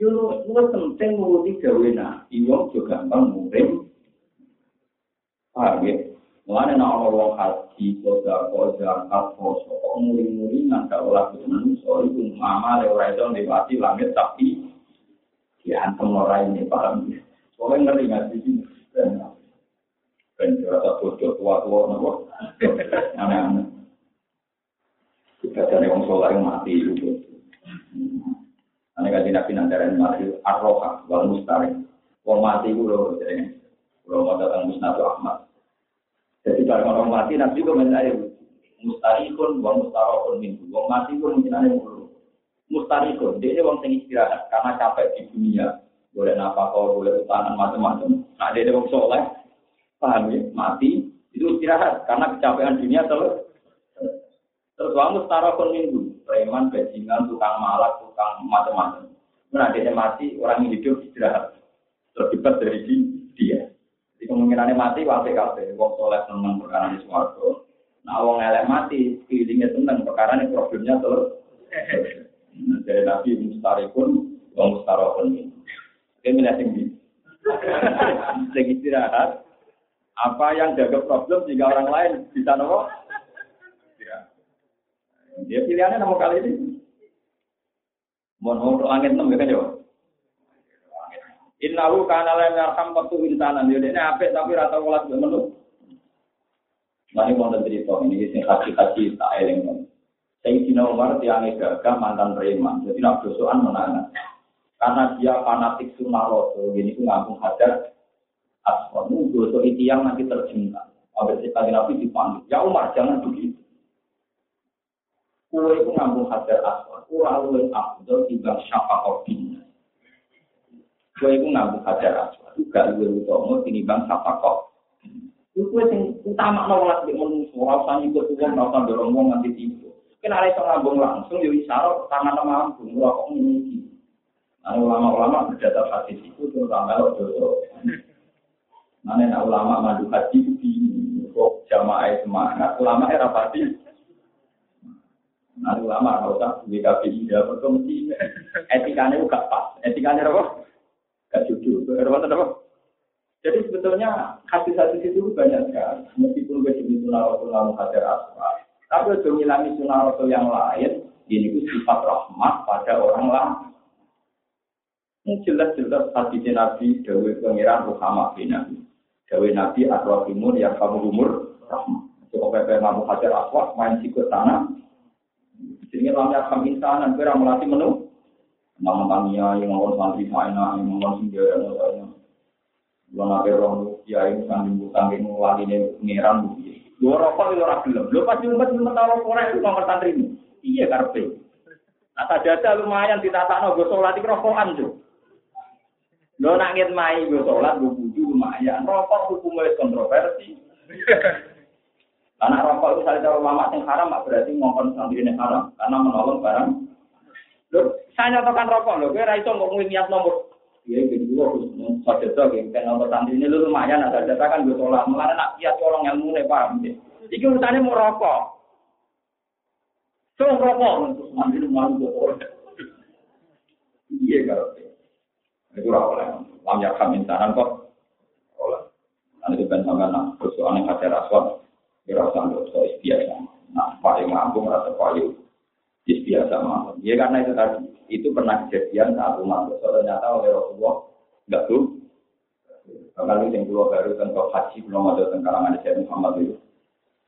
Yo lu penting nuruti Dewi Nabi, yo juga gampang gue. Paham ya? Mulane nek wong haji, koda koda poso, kok muri-muri nggak olah kesenangan soal itu mama ora iso lewati langit tapi diantem ora ini paham ya. Soalnya ngeri nggak sih? Ben rasa bodoh tua-tua nopo. Aneh-aneh. Kita cari wong soleh yang mati itu. Aneh kaji nabi nandaran mati arroha wal mustari. Wong mati itu loh, jadi kalau mau datang Ahmad. Jadi kalau orang mati nanti komentar mustarikun wa mustarokun minggu. Wong mati pun mungkin ada mulu. Mustarikun, dia ini wong istirahat karena capek di dunia. Boleh napa kau, boleh utanan macam-macam. Nah dia wong soleh, paham ya? Mati itu istirahat karena kecapean dunia terus. Terus wong mustarokun minggu, preman, bajingan, tukang malak, tukang macam-macam. Nah dia mati, orang hidup istirahat. Terlibat dari dia. Kemungkinannya mati wae kabeh. Wong soleh seneng perkara di swarga. Nah wong elek mati, feelingnya seneng perkara ini problemnya terus. Nah, dari Nabi mustarikun, wong mustarokun. Oke, milih tinggi. Lagi istirahat. Apa yang jaga problem jika orang lain bisa nopo? Dia pilihannya nomor kali ini. Mohon mau langit enam ya kan jawab. Innahu kana la yarham qatu insanan. Yo dene apik tapi rata welas mbek menu. Mari wonten cerita ini sing haji-haji tak eling. Sayyidina Umar tiange gagah mantan preman. Jadi nak dosoan menangan. Karena dia fanatik sunnah rasul, ini ku ngambung hajar. Nunggu dosa itu yang nanti tercinta. Abis itu Nabi dipanggil. Ya Umar jangan begitu. Kue itu ngambung hajar asfar. Kura luwe abdul timbang syafaat bina. Kue itu ngambung hajar aswad. Juga luwe utama tinimbang sapa kok. Kue yang utama nolak di manusia. Rasa nyikut uang, rasa dorong uang nanti tiba. Kena ada ngambung langsung, jadi isyarat tangan mampu. Murah kok ini. Nah, ulama-ulama berdasar hadis itu terutama kalau dosa. Mana ulama madu haji di kok jamaah semangat. Ulama era pasti. Nah, ulama kalau tak BKPI dia berkomisi. Etikanya juga pas. Etikanya apa? Gak jujur. apa? Jadi sebetulnya hadis-hadis itu banyak sekali. Meskipun gue jadi sunnah rasul lalu hadir asma. Tapi untuk ngilangi sunnah yang lain, ini itu sifat rahmat pada orang lain. Ini jelas-jelas hadis Nabi Dawi Pengiran Muhammad bin Nabi. Dawi Nabi Adwa Timur yang kamu umur rahmat. Coba pepe ngamu hadir aswa, main sikut tanah. Jadi lamanya kami sana, kira melatih menu. Nama tania yang ngomong santri sana, yang ngomong singgah dan lainnya. Dua nabi roh ya ini sanding butang ini lagi nih ngeran bukti. Dua rokok itu orang belum. Lo pasti umat umat tahu orang itu nomor santri ini. Iya karpe. Nah saja lumayan ditata no gue sholat di rokokan tuh. Lo nangin mai gue sholat gue buju lumayan. Rokok hukumnya kontroversi. Karena rokok itu saling cara lama yang haram, berarti ngomong santri ini haram. Karena menolong barang. Loh, saya nyatakan rokok loh, gue raiso ngomongin niat nomor. Iya, gitu gue harus sadar tuh, kayak nomor santri ini lu lumayan, ada data kan gue tolak. Mulanya nak kiat tolong ilmu nih paham deh. Iki urusannya mau rokok. So rokok, terus mandi lu malu gue Iya kalau itu lah. Lam ya kami saran kok. Nanti itu kan sama nak persoalan kaca rasuah. Kira usah so biasa. Nah, paling mampu merasa paling biasa mampu. Ya karena itu tadi itu pernah kejadian saat umat besar ternyata oleh Rasulullah nggak tuh. Kalau yang keluar baru tentang haji belum ada tentang Nabi Muhammad itu.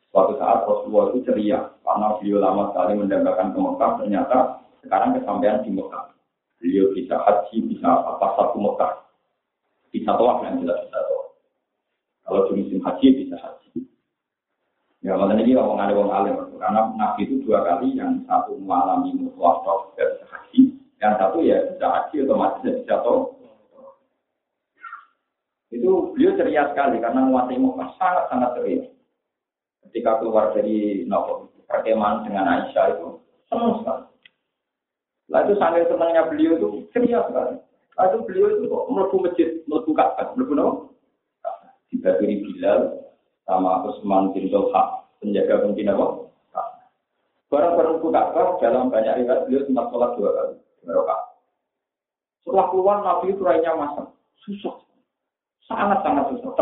Suatu saat Rasulullah itu ceria karena beliau lama sekali mendapatkan ke Mekah ternyata sekarang kesampaian di Mekah. Beliau bisa haji bisa apa satu Mekah. Bisa toa yang jelas bisa toa kalau musim haji bisa haji ya makanya ini ngomong ada orang alim karena Nabi itu dua kali yang satu mengalami mutlak dan yang satu ya bisa haji otomatis ya bisa toh. Itu beliau ceria sekali karena menguasai Mekah sangat-sangat ceria. Ketika keluar dari nopo perkemahan dengan Aisyah itu senang sekali. Lah itu sambil senangnya beliau itu ceria sekali. Lah itu beliau itu kok melebu masjid, melebu Ka'bah, melebu no? Dibagi Bilal sama Usman bin Tolha, penjaga pemimpin apa? Barang-barang Ka'bah dalam banyak riwayat beliau sempat sholat dua kali. Mereka. Setelah keluar Nabi itu rainya masak, susah, sangat-sangat susah.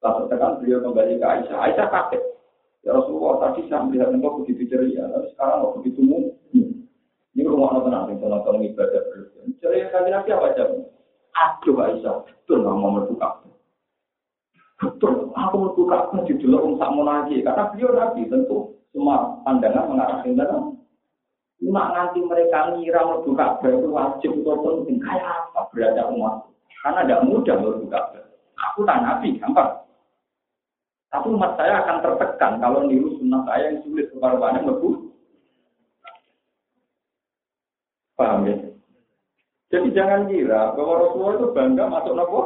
Lalu tekan beliau kembali ke Aisyah. Aisyah kaget. Ya Rasulullah tadi saya melihat engkau begitu ceria, tapi sekarang kok begitu mungkin. Ini rumah nonton nanti, nonton ibadah berlebihan. Ceria kan Nabi apa aja? Aduh Aisyah, betul nggak mau. Betul, aku membuka di dulu mau lagi. Karena beliau Nabi tentu semua pandangan mengarah ke dalam. Cuma nanti mereka ngira membuka itu wajib atau penting. Kayak apa berada umat? Karena tidak mudah membuka Aku tak Nabi, gampang. Tapi umat saya akan tertekan kalau niru sunnah saya yang sulit kepada lebu. Paham ya? Jadi jangan kira bahwa Rasulullah itu bangga masuk nopo.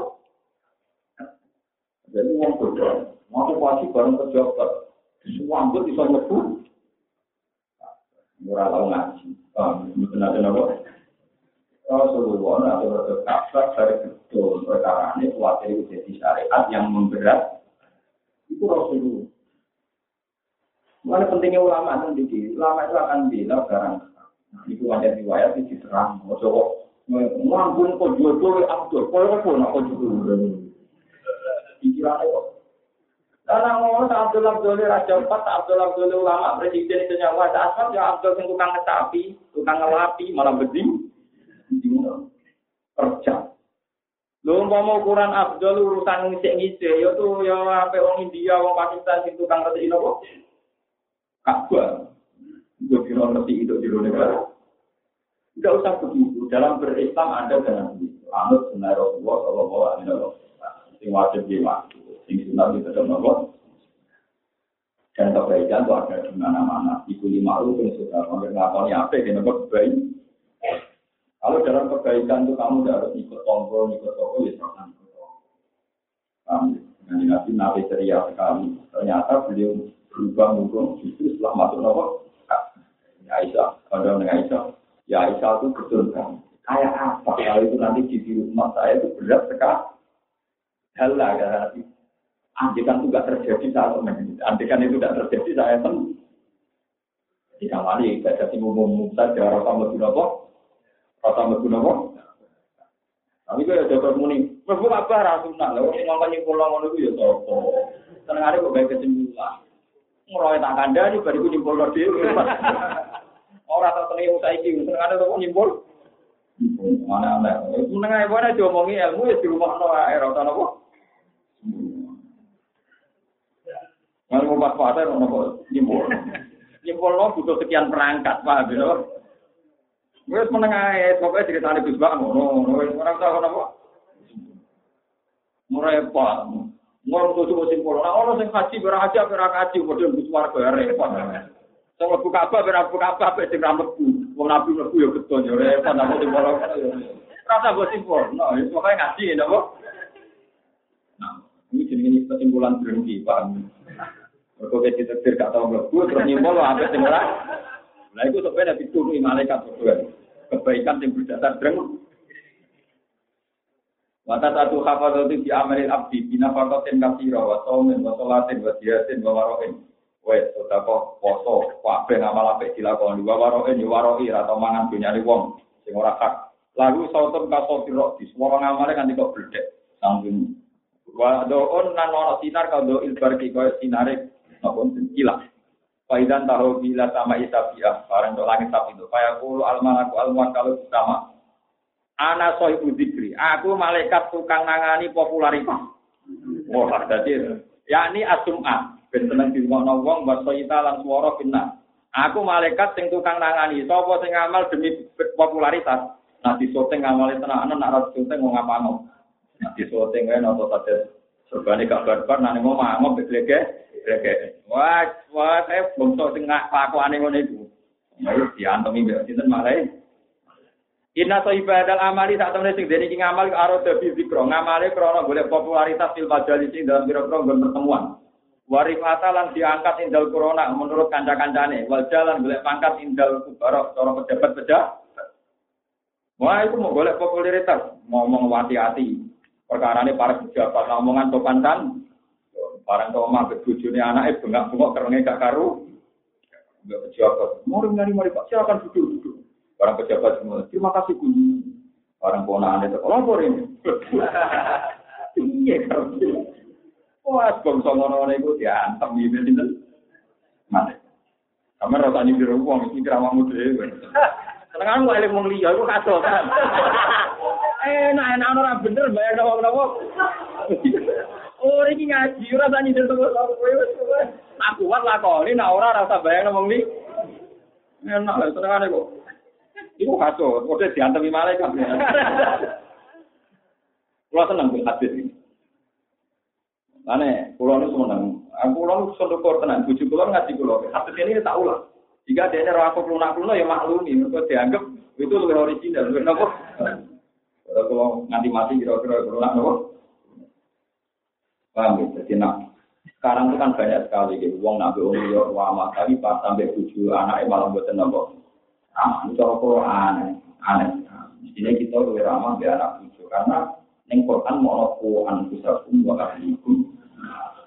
Jadi uang bodoh, mau pasti bareng pejabat, semua ambil bisa lebu. Murah tahu ngaji? Benar benar nopo. Rasulullah nanti berkata dari betul perkara ini khawatir jadi syariat yang memberat itu Rasulullah. Mana pentingnya ulama itu ulama itu akan bilang barang itu ada riwayat itu diterang. Ojo kok ngambung kok jual-jual Abdul, kok nak kok jual. Karena ngomong Abdul Abdul Raja Empat, Abdul Abdul ulama presiden itu nyawa asal ya Abdul yang tukang kecapi, tukang ngelapi, malah beding, kerja. Lho umpama ukuran Abdul urusan ngisik-ngisik ya tuh ya apa wong India, wong Pakistan sing tukang ngerti napa? Kabah. Gue kira ngerti itu di negara. Tidak usah begitu. Dalam berislam ada dengan begitu. Anut sunnah Rasulullah Shallallahu Alaihi Wasallam. Sing wajib sing sunnah itu Allah. Dan kebaikan itu ada di mana-mana. Ibu lima yang sudah ngakoni apa yang nomor baik. Kalau dalam kebaikan itu kamu tidak harus ikut tombol, ikut toko, ya jangan ikut tombol. Nah, Nabi Nabi ceria sekali. Ternyata beliau berubah mungkin justru setelah masuk nopo. Ya Aisyah, kalau dengan Aisyah, ya Aisyah itu betul kan. Kayak apa kalau itu nanti di rumah saya itu berat sekali. Halah ya nanti. Andikan itu tidak terjadi saat ini. Andikan itu tidak terjadi saya pun. Di kamari ibadah si umum saja rasa mesti nopo. Rasa mesti nopo. Tapi kalau ada muni, mlebu apa ra sunah. Lha sing ngomong nyimpul ngono iku ya sapa. Senengane kok bae kesimpulan. Ngroe tak kandhani bariku nyimpul dhewe. Ora tak seneng saiki, senengane kok nyimpul. Mana ana. Seneng ae wae diomongi ilmu ya di rumah no ora ana apa. Kalau mau pas pasar, mau kok nyimpul. Nyimpul lo butuh sekian perangkat, pak, gitu. Wes meneng ae, pokoke ceritane Gus Bak ngono, ora usah ngono apa. Merepot. Ngomong tuh coba simpul. Nah, orang sing haji berang haji apa berang haji, kemudian bus warga repot. Mlebu Ka'bah berang mlebu Ka'bah apa sing ra mlebu. Wong Nabi mlebu ya betul ya repot sing ora. Rasa gue simpul. Nah, itu makanya ngaji ya, Pak. Nah, ini jenenge kesimpulan berhenti, Pak. Mergo kita ditetir gak tau mlebu terus nyimpul apa sing ora. Nah itu sebenarnya diturunkan malaikat berdua. Kebaikan yang berdasar dreng. Wata satu hafadzatu di amalil abdi bina fakotin kasiro wa somin wa solatin wa diatin wa waroin. Wes, kok poso, kabeh ngamal apik dilakoni wa waroin ya waroi atau mangan dunyane wong sing ora hak. Lalu sautun kaso sirok di semua ngamale kan kok bledek. Sanggung. Wa doon nan ono sinar kalau ilbar ki koyo sinare napa kilah. Faidan tahu bila sama isabiah, barang untuk langit sapi itu. Kayak aku alman aku alman kalau sama. Ana sohibu dikri. Aku malaikat tukang nangani popularitas. Wah, jadi yakni asumah. Ben seneng di rumah wong wasoita lan suara kena. Aku malaikat sing tukang nangani. Sopo sing ngamal demi popularitas. Nah di syuting ngamalin tenanan nak rasa syuting mau ngapano. Nah di syuting kan atau saja serbane gak barbar nane mau mangop beglege. Beglege. Wah, wah saya bongso sing kelakuane ngono iku. Ayo diantemi mbek sinten malai. Inna so ibadah amali tak temen sing dene iki ngamal karo debi zikro, ngamale krana golek popularitas fil majalis sing dalam pira-pira nggon pertemuan. Warifata lan diangkat indal corona menurut kanca-kancane. Wal jalan golek pangkat indal kubaro cara pejabat-pejabat. Wah itu mau golek popularitas, ngomong hati-hati. Perkara ini para pejabat ngomongan sopan kan. Barang tua mah bujune anaknya bengak-bengok kerengnya gak karu. Enggak pejabat. Mari mari mari Pak, silakan duduk duduk. Barang pejabat semua, terima kasih Gus. Barang ponaan itu, lapor ini. Iya kan. Wah, bangsa ngono-ngono iku diantem iki sinten? Mate. Kamar rasa nyindir wong iki kramamu dhewe. Senengan kok eling wong liya iku kado kan. Enak enak ora bener bayar wong-wong. Oh, iki ngaji ora tani nyindir wis Tak kuat lakoni nek ora rasa bayar wong li. Enak senengane kok. Iku kado, kok diantemi malaikat. Kulo seneng hadis ini. Ane, pulau nu seneng. Aku pulau nu sedekor tenan. Bujuk pulau ngaji pulau. Hadis ini tak ulang. Jika dia ini aku lunak lunak ya maklumi. Mereka dianggap itu lebih original. Lebih nopo. Kalau nganti mati kira-kira lunak nopo. Paham ya? Jadi nak sekarang itu kan banyak sekali gitu. Uang nabi uang liya wama tapi pas sampai tujuh anak malah buatan nopo. Ah, itu kalau aneh, aneh. Ini kita lebih ramah biar anak tujuh karena Neng Quran mau aku anfusakum wa ahlikum.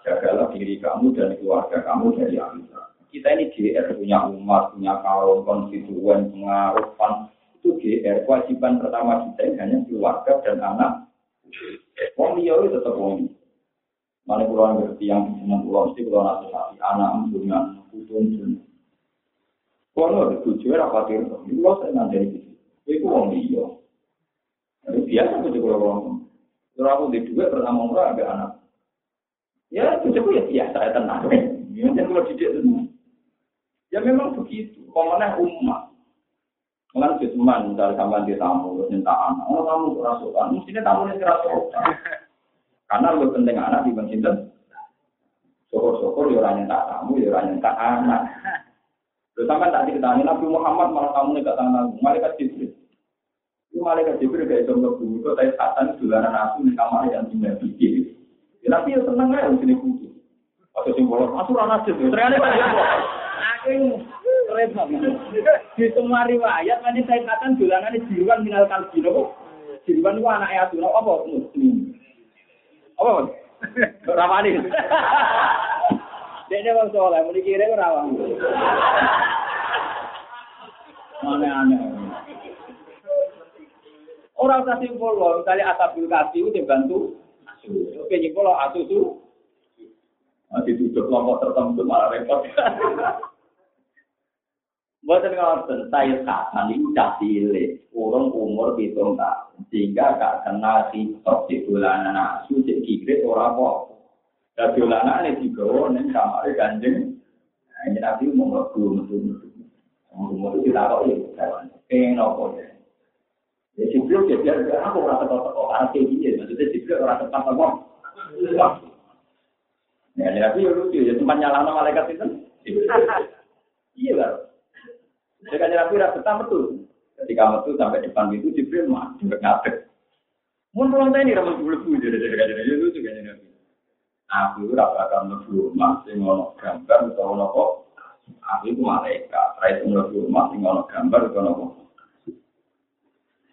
Jagalah diri kamu dan keluarga kamu dari api Kita ini GR punya umat, punya kaum, konstituen, pengaruh, itu GR kewajiban pertama kita ini hanya keluarga dan anak. Wong itu tetap wong. Mana pulau ngerti yang dengan pulau mesti pulau nasihati anak dengan putun pun. Kalau ada tujuh rapat itu, pulau saya nanti itu. Itu wong dia. Biasa tuh juga wong. Kalau aku di dua pertama umrah ada anak. Ya, itu ya biasa ya tenang. Ya, kalau didik itu. Ya memang begitu. Komennya umat. Kan teman dari sampai di tamu, minta anak. Oh, tamu kerasukan. Mestinya tamu ini kerasukan. Karena lebih penting anak di cinta. Syukur-syukur ya orang tak tamu, ya orang tak anak. Terus sampai tak ceritanya Nabi Muhammad malah tamu ini gak tahu Malaikat Jibril. Itu malaikat Jibril kayak contoh bumi itu saya satan dolanan aku di kamar yang tinggal pikir. Ya, tapi ya tenang aja sini kudu. Atau simbol asuran aja. Ternyata kan Aku repot. Di semua riwayat nanti saya katakan dolanan ini jiruan minal kalbi nopo. Jiruan itu anak ayat apa muslim. Apa? Ramani. Dia bang soleh, mau dikirim rawang. Aneh-aneh. Orang usah simpul loh, misalnya asabul kasih itu dibantu. Oke, nyimpul loh asu itu. Masih duduk kelompok tertentu malah repot. Buatan ngoten, saya kapan ini udah cilik, urung umur hitung tahun, sehingga gak kenal sitok di bulanan asu, di kiri orang kok. Dan bulanan ini juga, ini kamar ganjeng. Nah, ini nanti mau ngebu, ngebu, ngebu. Itu kita kok ya, pengen apa ya. Ya Jibril dia biar aku orang orang kayak gini, maksudnya Jibril orang apa? Ya, Nabi ya lucu ya, cuma nyala malaikat itu. Iya lah. Jadi Nabi rasa betul. Ketika betul sampai depan itu Jibril mah ngadeg. Mun pulang tadi ramen bulu jadi jadi jadi jadi lucu kan Nabi. Aku rasa akan mlebu rumah sing ono gambar utawa nopo. Aku itu malaikat, ra itu mlebu rumah sing ono gambar utawa nopo.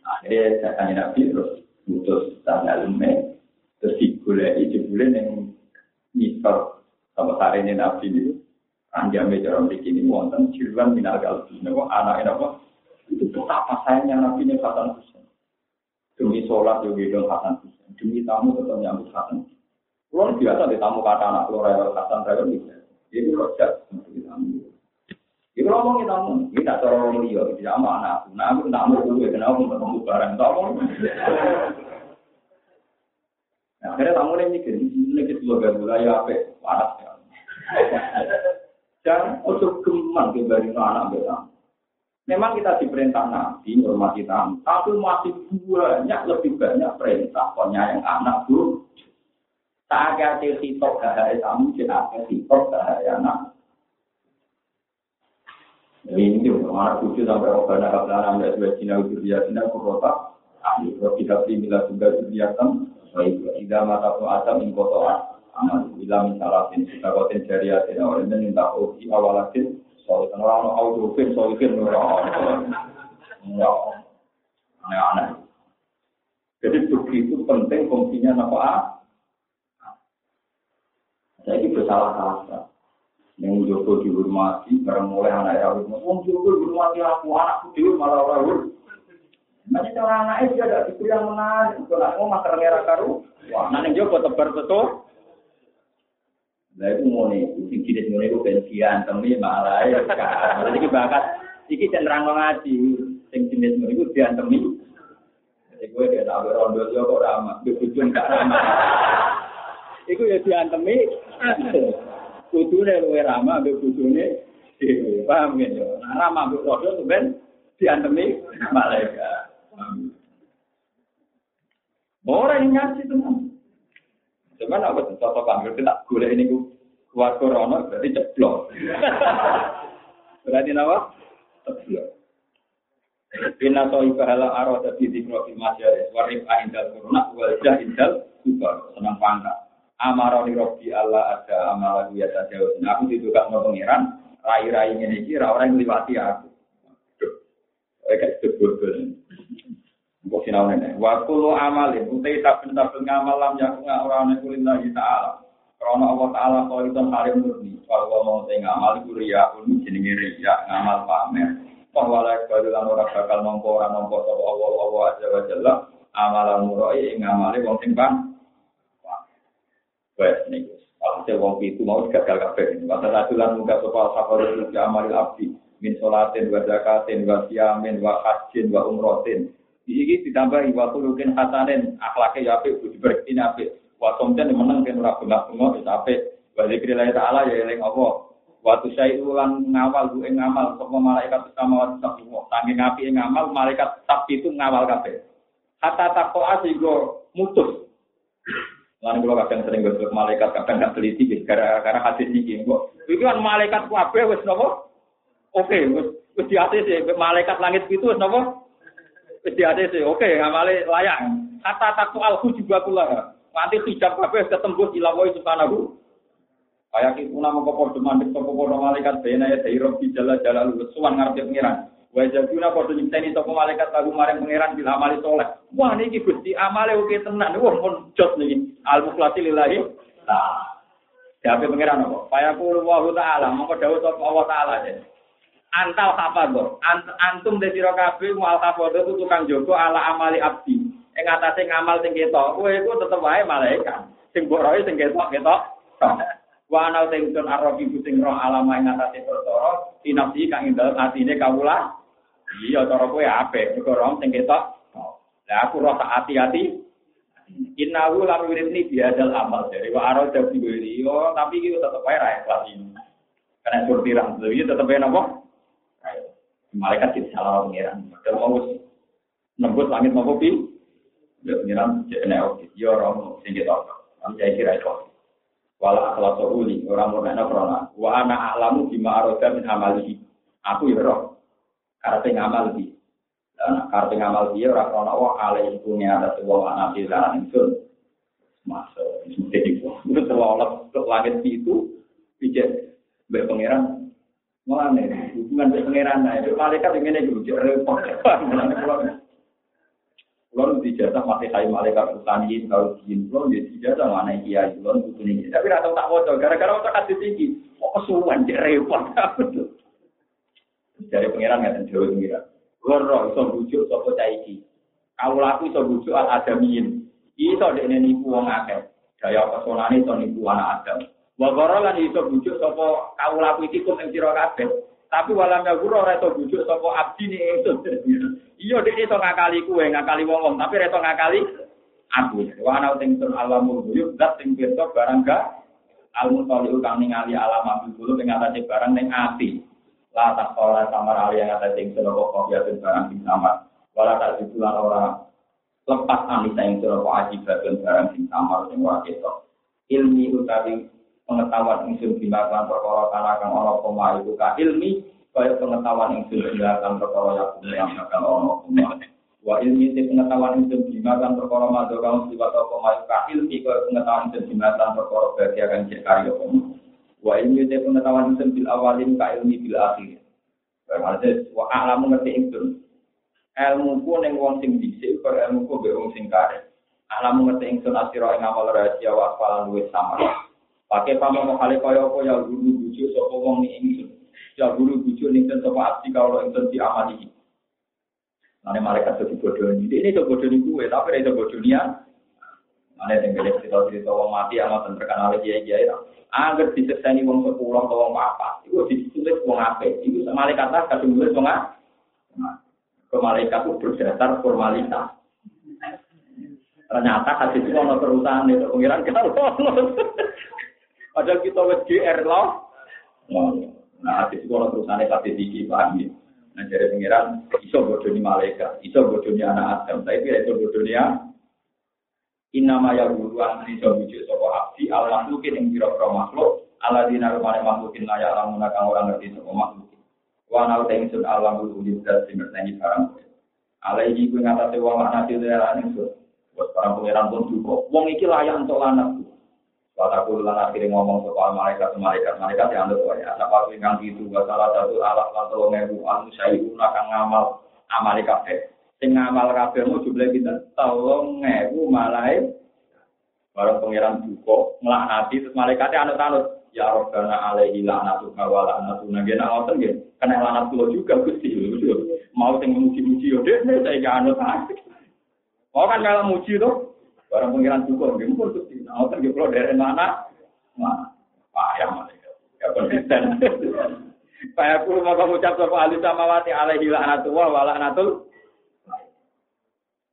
Akhirnya saya tanya Nabi terus putus tanggal lume terus digulai jebule yang misal sama ini Nabi ini anjame cara begini wonten jiruan minal kalbi nopo anak apa itu betapa sayangnya Nabi ini Hasan Husain demi sholat yo gendong Hasan Husain demi tamu tetap nyambut Hasan Kalau biasa di tamu kata anak keluar rewel Hasan rewel bisa itu rojak untuk tamu. Iku ngomong kita ngomong, kita cara ngomong dia, tidak sama anak Nah, aku tak mau gue, kenapa mau ketemu barang, tak mau. Nah, akhirnya tamu ini mikir, ini kita juga boleh ya, apa, panas ya. Dan untuk kemang dibanding anak kita. Memang kita diperintah Nabi, hormati tamu, tapi masih banyak, lebih banyak perintah yang anak bu. Tak ada sitok gak tamu, tidak ada sitok gak anak. Ini mana tujuh sampai orang kablana ambil sebagai cina ukur dia cina kurota. Ahli kita pilih mila juga juriatan. Baik, tidak mata pun asam ingkotoa. amal bila misalnya kita kotin jariah tidak orang ini minta uji awalatin soal orang orang audio film soal film orang aneh-aneh jadi begitu penting fungsinya apa? Saya ini bersalah rasa yang Joko dihormati bareng mulai anak ya Wong Joko dihormati aku anakku dewi malah orang Masih cara anaknya dia ada diberi yang menarik. Kalau mau makan merah karu, wah nanti Joko tebar betul. Lah itu mau nih, jenis ngono iku ben diantemi malah ya. Jadi iki bakat iki cenderang ngaji, sing jenis ngono iku diantemi. Jadi gue dia tahu rondo yo kok ramah, bebujun gak ramah. Iku ya diantemi. Kudune luwe ramah mbek bojone dhewe. Paham ya? Nah, ramah mbek rondo ben diantemi malaikat. Orang yang ngaji teman. Cuman tuh contoh panggil kita gula ini ku keluar corona berarti ceplok. berarti apa? Ceplok. Bina soi pahala arah tapi di masyarakat warif indal corona wajah indal super senang pangkat. Amaroni robi Allah ada amal lagi ya saja. Aku ditukar mau pangeran rai-rai ini kira orang yang liwati aku. Kayak sebut Mbok sinau nene. Wa kullu amalin utai saben-saben ngamal lam yakun ora ana kulillahi ta'ala. Karena Allah Ta'ala kau itu halim murni. Kalau mau te ngamal iku riya un jenenge riya ngamal pamer. Bahwa lek kalau lan ora bakal nampa ora nampa sapa Allah Allah azza wa jalla amalan murai ing ngamale wong sing bang. Wes niku. Alhasil wong itu mau gagal kabeh. Masa ratulan muka sapa sabar amal abdi min salatin wa zakatin wa siyamin wa hajjin wa umrotin Iki ditambah wa kulukin hasanin akhlake ya apik budi berkini apik. Wa somten meneng kan ora bengak-bengok wis apik. Wa zikrillah taala ya eling Allah. Wa tusai'u lan ngawal ing ngamal sapa malaikat sama wa sabwa. Saking apike ngamal malaikat sab itu ngawal kabeh. Hatta taqwa sehingga mutus. Lan kula kadang sering gosok malaikat kadang gak teliti gara-gara hadis iki. Kok iki kan malaikat kabeh wis napa? Oke, di atas malaikat langit itu wis napa? Wis sih, oke, ngamale layak. Kata takku alhu juga kula. Nanti hijab kabeh ketembus ilawoi subhanahu. Itu nama kok padha mandek sapa padha malaikat bena ya dari robi jala jala lu suwan ngarepe pangeran. Wa jabuna padha nyinteni sapa malaikat lagu maring pangeran bil amali soleh. Wah niki Gusti amale oke tenan. Wah pun jos niki. Al mukhlasi lillahi. Nah. Siapa pangeran apa? Fayaqulu wa ta'ala, mongko dawuh sapa Allah taala antal hafadho. Ant, antum de sira kabeh mual hafadho itu tukang jogo ala amali abdi. Ing atase ngamal sing ketok, kowe iku tetep wae malaikat. Sing mbok roe sing ketok ketok. Wa ana sing tun arabi sing roh alama ing atase perkara tinafsi kang ing dalem atine kawula. Iya cara kowe apik, mergo roh sing ketok. Lah aku roh tak hati-hati. Innahu lam yuridni biadal amal dari wa arada bi yo tapi iki tetep wae ra ikhlas ini. Karena surtirang, jadi tetep wae napa? Malaikat tidak salah. Kalau mau nembus langit mau kopi, ya pengiran jadi oke. Ya orang sing kita Kami saya kira itu. Wala akhlak uli orang mau nanya corona. Wa anak alamu bima aroda min amalihi. Aku ya roh. Karena ngamal di. Dan karena ngamal dia orang corona wah alai itu ada sebuah anak di dalam itu. Masuk. Jadi itu terlalu langit itu. Bijak berpengiran Mulane hubungan dengan pangeran nah itu malaikat yang ini juga repot. Mulane kalau di jasa masih kayu malaikat utani kalau jin kalau di jasa mana iya kalau butuh ini tapi rata tak foto gara-gara foto kasih tinggi kok kesuwan jadi repot dari pangeran nggak tahu pengiran Goro iso bujuk sapa caiki. Kau laku iso bujuk al adamin. Iso dekne nipu wong akeh. Daya pesonane iso nipu anak Adam. Wa lan iso bujuk sapa kawula iki kum ing sira kabeh. Tapi walam ya guru ora iso bujuk sapa abdi ni itu. Iya dek iso ngakali kuwe, ngakali wong-wong, tapi iso ngakali aku. Wa ana sing sun alamul buyut zat sing pirsa barang ga almun toliu kang ningali alam abdi dulu ing atase barang ning ati. La tak ora samar ali yang atase sing sun kok ya barang sing samar. Wala tak ditulan ora lepas anisa ing sira kok ajibat barang sing samar sing ora. Ilmi utawi pengetahuan ingsun bimbang perkara kana kang koma iku ka ilmi kaya pengetahuan ingsun bimbang perkara yang yang bakal ana koma Wa ilmi te pengetahuan itu jimatan perkara madu kaum sifat apa mayu ka ilmi ke pengetahuan itu jimatan perkara bahagia kan cek karya kamu. Wa ilmi pengetahuan itu bil awalin ka ilmi bil akhir. Berarti wa alamu ngerti itu. Ilmu ku ning wong sing dhisik karo ilmu ku wong sing kare. Alamu ngerti ingsun asira ing amal rahasia wa falan luwih sama. Pakai pamong kali kaya apa ya guru bujuk sapa wong ni ingsun. Ya guru bujuk ning sapa abdi kalau ingsun diamali. Nanti malaikat itu bodoh ini. Ini itu bodoh ini gue, tapi bodoh dia. Mana yang boleh cerita-cerita orang mati sama terkenal lagi ya kiai Agar disekseni wong sepuluh atau wong apa, itu ditulis wong apa? Itu malaikat lah kasih nulis wong apa? Ke malaikat itu berdasar formalitas. Ternyata kasih itu ono perusahaan itu pengiran kita. Padahal kita wes GR loh. Nah, kasih itu ono perusahaan kasih tinggi ya. Nah, jadi pengiran, iso bodohnya malaikat, iso bodohnya anak Adam, tapi iso bodohnya Inama ya guru an iso bujuk sapa abdi al makhlukin ing pira-pira makhluk ala dina rumane makhlukin layak lamun kang ora ngerti sapa makhluk. Wa nau ta ingsun alam guru libat sing ngerteni barang. Ala iki kuwi ngatasé wong ana dhewe ora ning Buat para pengiran pun juga. Wong iki layak untuk Wataku lan akhirnya ngomong soal malaikat malaikat malaikat yang ada ya. Apa ingkang itu salah satu alat atau ngebu anu saya akan ngamal amal kafe. Sing ngamal kafe mau jumlah kita tolong ngebu malaikat. Barang pangeran duko ngelaknati terus malaikatnya anut anut. Ya Rabbana alaihi la'natu wa la'natu nagena ngoten nggih. Kena lanat kula juga Gusti. Mau sing muji-muji yo dek saya anut. Mau kan kalau muji tuh Barang pengiran juga, nggak mungkin tuh. Nah, kan kalau dari mana? Mana? Payah malaikat. Ya konsisten. Pak aku mau kamu ucap sama ahli samawati alaihi la'natullah wa la'natul.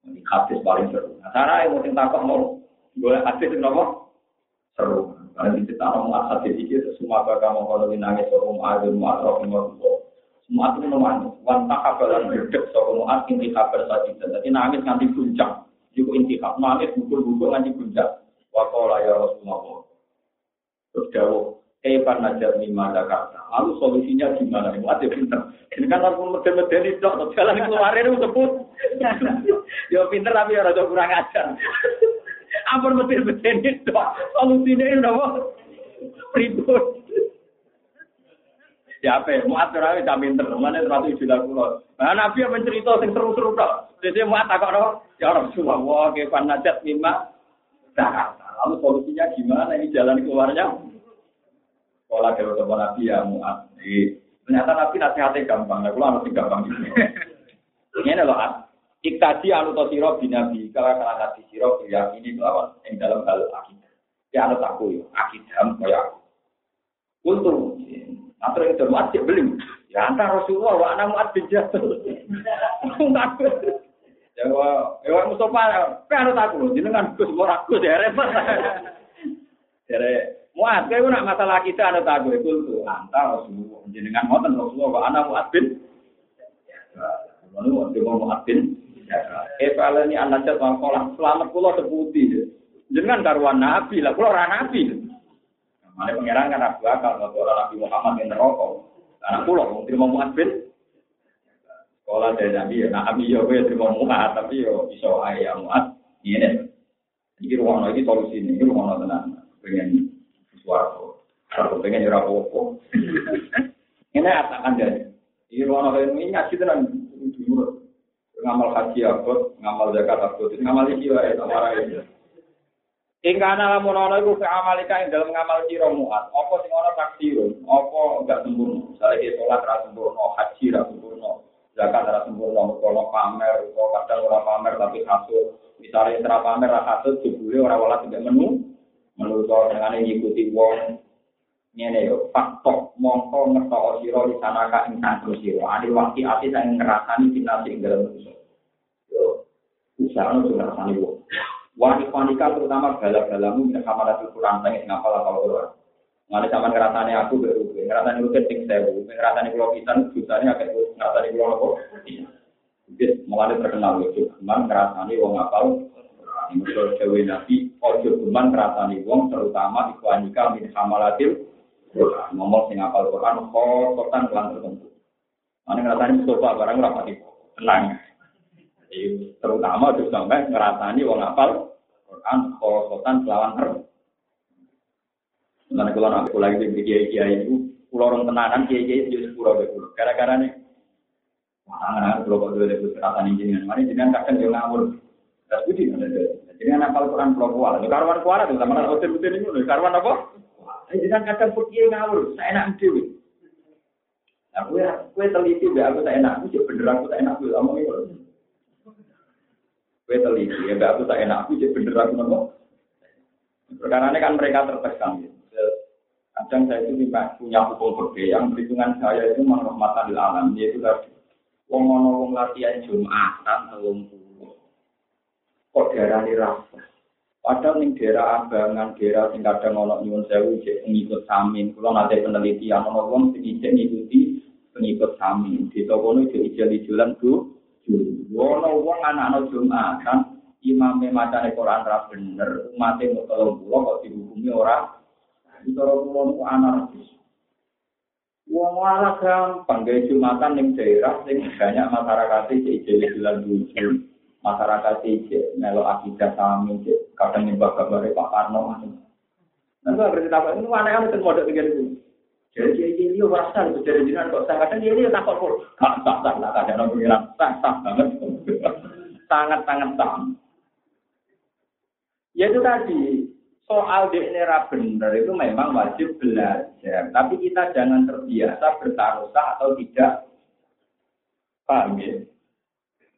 Ini hadis paling seru. Nah, cara yang mungkin takut mau boleh hadis itu apa? Seru. Karena di kita mau hadis itu semua kakak mau kalau nangis ada mau atrof mau semua itu memang wanita kabaran berdek soal mau ini kabar saja. Jadi nangis nanti puncak. Juga intikaf, nangis bukul-bukul nganti puncak. Wakola ya Rasulullah. Terus jauh, Evan najar lima kata. Lalu solusinya gimana? Ini mati pinter. Ini kan orang meden-meden itu, jalan keluar itu sebut. Ya pinter tapi ya rada kurang ajar. Ampun meden-meden itu, solusinya itu apa? Ribut. Ya apa? Muat terawih tak pinter. Mana terlalu istilah kulo. Nah, Nabi yang mencerita yang seru-seru tak. Jadi muat tak kok Ya Rasulullah, kefan najat lima. Nah, lalu solusinya gimana? Ini jalan keluarnya? Dari teman Nabi ya muat. Ternyata Nabi nasihatnya gampang. Nah, kalau harus gampang gitu. Ini loh, Iktaji anu to siro binabi kalau kala nabi siro ya ini melawan yang dalam hal akidah. Ya anu aku ya akidah kaya aku. Yang termuat cek beli. Ya antara Rasulullah wa anak muat bin Jabal. Ya wa ya Mustafa kan aku jenengan Gus ora Gus ya repot. Jare muat kowe nak masalah kita ana aku itu tuh antara Rasulullah jenengan ngoten Rasulullah wa anak muat bin. Lalu waktu mau muat bin. Eh ini anak jatuh selamat pulau seputi. Jenengan karuan nabi lah, pulau ora nabi. Mana pangeran kan aku akal kalau orang Nabi Muhammad yang nerokok. Anak pulau mau terima muat bin. Sekolah dari Nabi ya, nah Nabi ya gue terima muat tapi yo iso ayam muat. Ini Ini ruang lagi solusi ini, ini ruang tenang. Pengen suaraku, aku pengen nyerap opo. Ini akan jadi. Ini ruang lagi ini ngaji tenan ngamal haji abot, ngamal zakat abot, ngamal iki wae tamara ini. Ingka ana lamun ana iku fi amalika ing dalam ngamal sira muat. Apa sing ana takdirun, apa enggak sempurna. Misale ki salat ra sempurna, haji ra sempurna, zakat ra sempurna, kalau pamer, kok kadang ora pamer tapi kasut. Misale ora pamer ra kasut jebule ora wala tidak menu. Menurut dengan ngikuti wong ngene yo faktor mongko ngerto sira di sana ka ing santro sira. Adi wakti ati sing ngrasani dinasti ing dalam manusia. Yo usaha nu ngrasani wong. Wanita terutama bala-balamu itu kurang tanya ngapal apa Quran. Mana sama ngerasane aku baru, ngerasane lu keting sewu, ngerasane pulau pisan, jutanya agak itu ngerasane pulau apa? Jadi malah terkenal lucu, cuman ngerasane wong ngapal. Menurut Dewi Nabi, ojo cuman ngerasane wong terutama ikwanika min hamalatil ngomong sing ngapal Quran, kototan kelan tertentu. Mana ngerasane Mustafa barang rapati tenang. Terutama tuh sampai ngerasani wong apal Quran khosotan selawan ter. Nanti kalau nanti lagi di kiai kiai itu pulau orang tenanan kiai kiai itu pulau pulau. Gara-gara nih, mana pulau kok itu keratan ini mana jenengan kadang dia ngawur. Terus budi Jadi kan apal Quran pulau kuala. Karwan kuala tuh sama hotel hotel ini, karwan apa? Jenengan kadang kiai ngawur. Saya enak dewi. Nah, gue, gue teliti, gue aku tak enak, gue bener aku tak enak, gue ngomong itu. Gue teliti, ya aku tak enak, aku jadi bener aku ngomong. Karena kan mereka tertekan. Gitu. Kadang saya itu punya hukum berbeda yang perhitungan saya itu menghormatan di alam, yaitu tadi. Wong ono wong latihan Jumatan telung puluh. Kok diarani rasa? Padahal ning daerah Abangan, daerah sing kadang ono nyuwun sewu cek pengikut samin. Kula nate penelitian ono wong sing ngikuti pengikut samin. Di toko itu ijal-ijalan tuh Wono wong anak-anak Jumatan, imame macane Quran ra bener, umate mau tolong pulau kok dihukumi ora. Orang pulau itu anarkis. Wong malah gampang gaya Jumatan ning daerah sing banyak masyarakat iki jalan lucu. Masyarakat iki melo akidah sami kadang nyembah gambare Pak Karno. Nanti bercerita ini aneh-aneh kan model tiga itu. Jadi ini dia merasa kok saya kadang dia tak kok gak tak tak tak ada orang bilang tak tak banget sangat sangat tak. Ya itu tadi soal DNA benar itu memang wajib belajar, tapi kita jangan terbiasa bertaruhah atau tidak paham ya.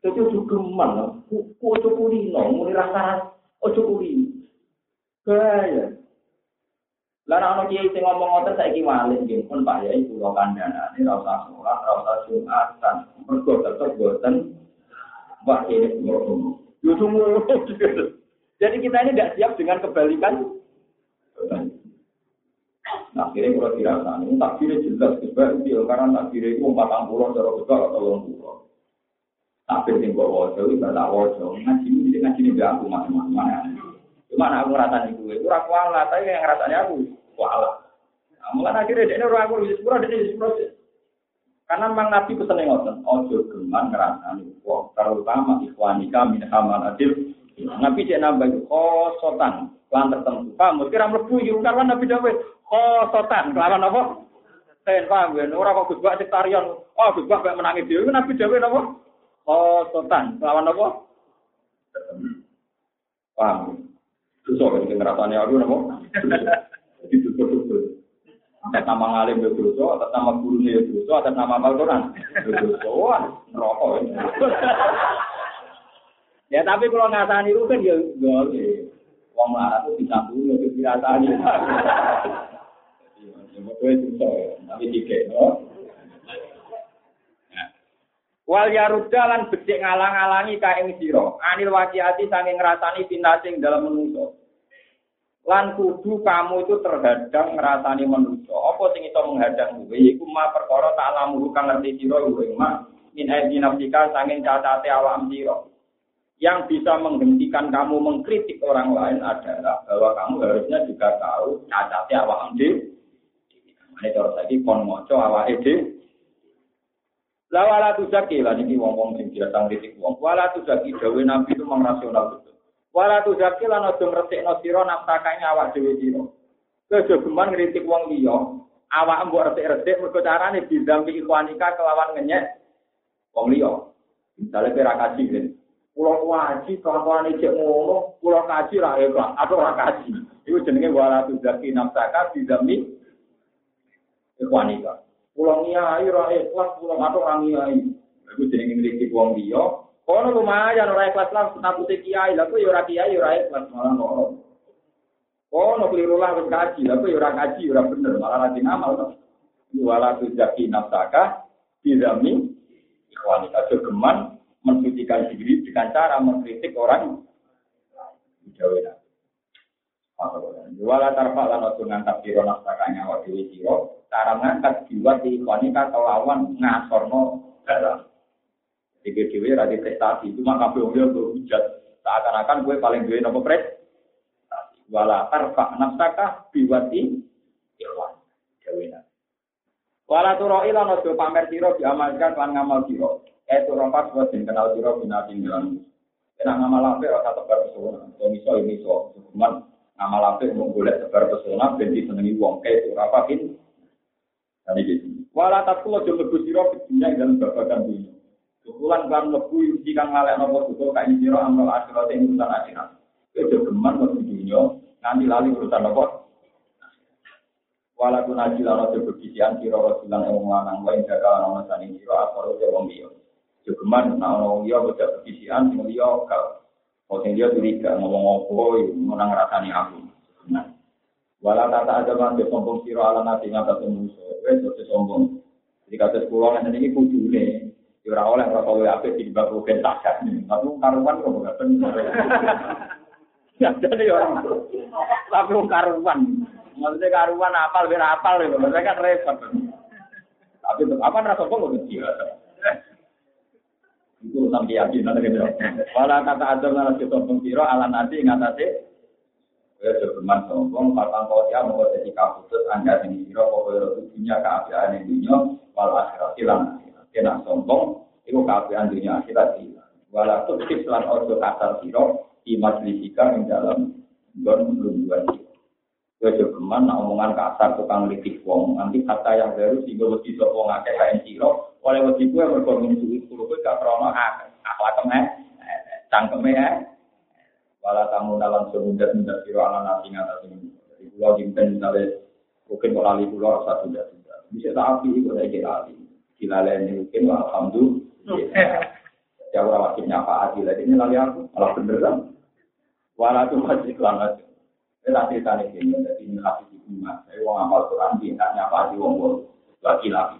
Itu juga mana? Ojo kulino, mulai rasa ojo kulino. Gaya. Lah ana kiai sing ngomong ngoten saiki wali nggih pun Pak Yai kula kandhane ora usah salat, ora usah Jumatan. Mergo tetep boten Wah ini Jadi kita ini tidak siap dengan kebalikan. Nah, akhirnya kalau dirasa, ini takdirnya jelas, sebab dia karena takdirnya itu empat puluh, cara besar atau tolong puluh. Tapi yang gue wajah, itu gak wajah, ngaji ini, ngaji ini gak aku macam-macam. Cuma aku ngerasani gue, itu aku ala, tapi yang ngerasani aku, wala. Nah, mulai akhirnya dia orang aku di sepura, dia di sepura. Karena memang Nabi pesan yang ngotot, ojo geman ngerasani, terutama ikhwanika min hamal adil. Nabi cek nambah itu, khosotan, kelan tertentu. Paham, kira mlebu iki karena Nabi dawe khosotan, kelawan apa? Ten paham ya, ora kok Gus Bak tarian. Oh, Gus Bak menangi dhewe Nabi dawe napa? Khosotan, kelawan apa? Paham. Susah kan ngerasani aku napa? Jadi betul-betul. Atas nama ngalim ya dosa, atas nama gurunya ya dosa, atas nama Al-Quran. Dosa, rokok. Ya tapi kalau ngasani itu kan ya boleh. Wong marah itu bisa dulu, itu dirasani. Ya, betul itu tapi tiga, no? Wal yaruda lan becik ngalang-alangi kaing sira. Anil wajiati saking ngrasani pinasing dalam menungso. Lan kudu kamu itu terhadang ngrasani menungso. Apa sing iso menghadang kowe iku ma perkara tak lamu kang ngerti sira ing ma min aidi nafsika saking cacate awak sira. Yang bisa menghentikan kamu mengkritik orang lain adalah bahwa kamu harusnya juga tahu cacate awak dhewe. Ini terus lagi kon moco awak dhewe. La wala tu zaki lah niki wong-wong sing biasa ngritik wong. Wala tu zaki dawe nabi itu memang rasional betul. Wala tu zaki lan aja ngresikno sira nafsakane awak dhewe sira. Kejogeman ngritik wong liya, awak mbok resik-resik mergo carane bidampi ikhwanika kelawan ngenyek wong liya. Misalnya kira kaji Kulo kaji kelakuan ini cek ngono pulau kaji lah hebat atau ra kaji. Itu jenenge wala tuh jadi enam zakat di demi wanita pulau ikhlas kulo atau orang niai itu jenenge milik uang dia kono lumayan orang ikhlas lah takut kiai. Lha lah tuh orang kiai orang ikhlas malah ngono kono keliru lah orang kaji. Lah tuh orang kaji ora bener malah rajin ngamal to. tuh jadi enam zakat di demi wanita mensucikan diri dengan cara mengkritik orang Jawa Wala tarfa lan ojo ngangkat sira nafsakanya wa dewi sira, cara ngangkat jiwa di konika kelawan ngasorno dalam. Dewi radi prestasi, cuma kabeh wong yo hujat. Seakan-akan gue paling duwe nopo prestasi. Wala tarfa nafsaka biwati ikhwan. Dewi Wala turoi lan ojo pamer sira diamalkan lan ngamal. Eh itu orang pas buat kenal siro binati dalam. Kena ngamal apa rasa tebar pesona. So miso ini so. Cuman ngamal apa mau boleh tebar pesona. Benci senengi wong. Eh apa ini? Tadi gitu. Walau tak kulo jodoh siro kedunya dalam babakan dunia. Kebulan kan lebu yuji kang ngalek nopo juga kain siro amal akhirat yang urusan akhirat. Itu geman mau dunia. Nanti lali urusan nopo. Walaupun naji lana berbisian siro rasulan yang lanang lain jaga nama sani siro asal udah wong dia. Cukuman nah dia bocah berbisian sing dia kau. Kau sing dia curiga ngomong apa menang rasani aku. Nah. Walau kata aja kan dia sombong siro ala nabi ngata musuh. Wes dia sombong. Jadi kata sekolah nanti ini kudu nih. Ora oleh ora apik di bab rugen takat. Tapi karuan kok enggak bener. Ya jadi orang. Tapi karuan. Maksudnya karuan apal biar apal maksudnya kan repot. Tapi apa rasa kok Itu urusan keyakinan gitu. Walau kata ada nara kita pengkiro ala nanti ngatasi. Ya berman sombong, patang kau ya mau jadi kaputus anda ini kiro pokoknya tujuhnya keapian ini dunia, walau akhirat hilang. Kena sombong, itu keapian dunia akhirat hilang. Walau tuh lan ojo kasar kiro di majlisika yang dalam don belum dua Geman nak omongan kasar tukang litik wong. Nanti kata yang baru sehingga wedi sapa ngakeh kae sira. Oleh wedi kuwe mergo minsuki kulo kuwi gak krono akhlak eh cangkeme eh. Wala kamu dalam semudah mudah sira ana nasi ngatas ini. Jadi kulo dimpen misale mungkin kalau lali kulo rasa sudah sudah. Bisa tak api itu ada lali. Kilalen mungkin alhamdulillah. Ya ora wajib nyapa adil ini lali aku malah bener kan. Wala tuh masih kelangan. Kita cerita nih ini, jadi ini kasih di rumah. Saya mau ngamal Quran, dia nyapa di wong wong lagi lagi.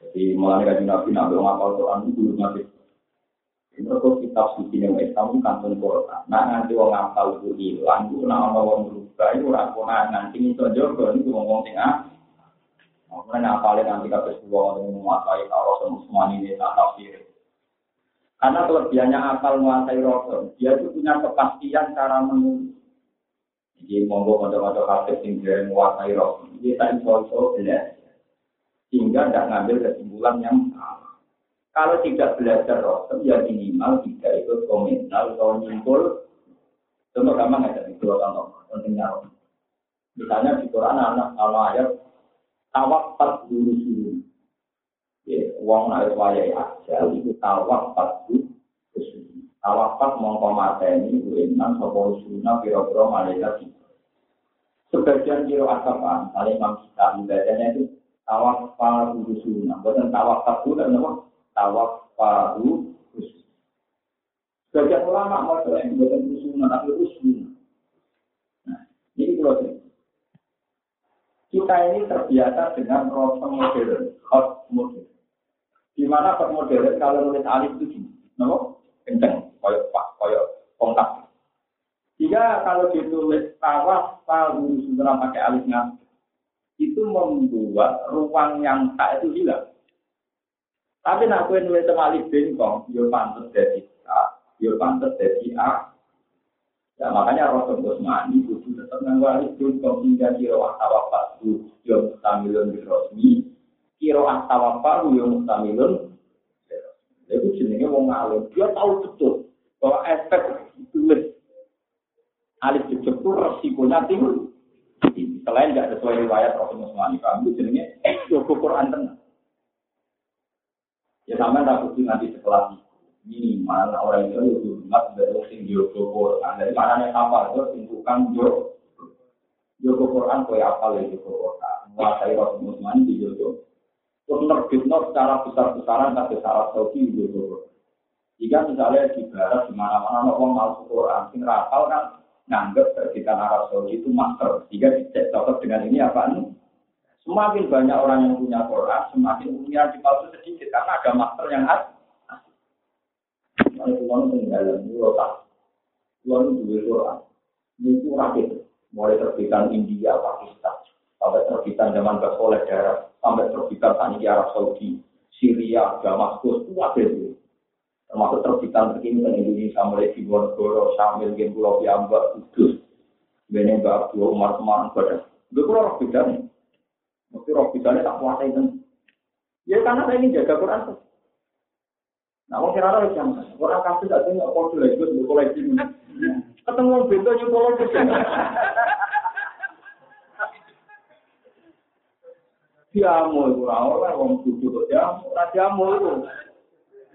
Jadi mulai dari nabi nabi ngamal Quran itu dulu masih. Ini kok kitab suci yang Islam kantun Quran. Nah nanti wong ngapal itu hilang, itu nama wong berubah itu kona nanti itu jogo itu ngomong tengah. Makanya ngapalin nanti kata sebuah orang menguasai kalau semua ini tak tafsir. Karena kelebihannya akal menguasai Rasul, dia itu punya kepastian cara menulis. Jadi monggo kocok-kocok kafe sing dia menguasai roh. Dia tak iso-iso belajar. Sehingga tidak ngambil kesimpulan yang salah. Kalau tidak belajar roh, ya minimal tidak ikut komentar atau nyimpul. Contoh gampang aja di dua contoh pentingnya roh. Misalnya di Quran anak kalau ayat tawak pas dulu dulu. Ya, uang naik wayai aja itu tawak pas dulu. Tawafat mongko mateni uenan sopo usuna piro-piro malaikat Sebagian kiro asapan, kali imam kita ibadahnya itu tawaf paru usuna. Bukan tawaf tabu dan apa? Tawaf paru. Sebagian ulama mau yang bukan usuna, tapi usuna. Nah, ini kalau kita ini terbiasa dengan proses modern, hot modern. Di mana hot modern kalau nulis alif itu gini, no? kenceng koyo pak koyo kontak. Jika kalau ditulis tawaf palu sudah pakai alisnya, itu membuat ruang yang tak itu hilang. Tapi nak kue nulis alif bengkong, yo pantas dari A, yo pantas dari A. Ya makanya Rasul Usmani itu tetap dengan alif bengkong hingga kiro tawaf palu yo mustamilun birosmi, kiro tawaf yo mustamilun. Itu jenenge wong alim, dia tahu betul bahwa efek tulis alif jejak itu resikonya tinggi. Selain tidak sesuai riwayat Rasulullah SAW, itu jenenge Joko Quran tenang. Ya sama tak butuh nanti setelah ini mana orang itu itu hormat dari sing Joko Quran. Dari mana yang apa itu sing tukang Joko Quran kau apa lagi Joko Quran. Menguasai Rasulullah SAW di Joko. Terus nerbitno secara besar-besaran tapi syarat Saudi di Joko Quran. Jika misalnya di barat di mana-mana orang mau Quran, sing rapal kan nganggep terbitan Arab Saudi itu master. Jika dicek cocok dengan ini apa nih? Semakin banyak orang yang punya Quran, semakin punya di palsu sedikit karena ada master yang ada. Kalau tuan tinggal di tak, tuan dua Quran, itu. Mulai terbitan India, Pakistan, sampai terbitan zaman Basoleh daerah, sampai terbitan Tani Arab Saudi, Syria, Damaskus, itu ada termasuk terbitan terkini di Indonesia mulai di Wonogoro, Sambil, Gen Pulau Piambak, Kudus, Bene Mbak Abdul Umar Semarang, Badan. Itu kurang roh bedanya. Mesti roh bedanya tak kuasa itu. Ya karena saya ingin jaga Quran. Nah, wong kira ora jam. Ora kabeh tak tengok kode lagi wis koleksi. Ketemu wong bento nyuwun koleksi. Diamu iku ora ora wong kudu kok diamu, diamu iku.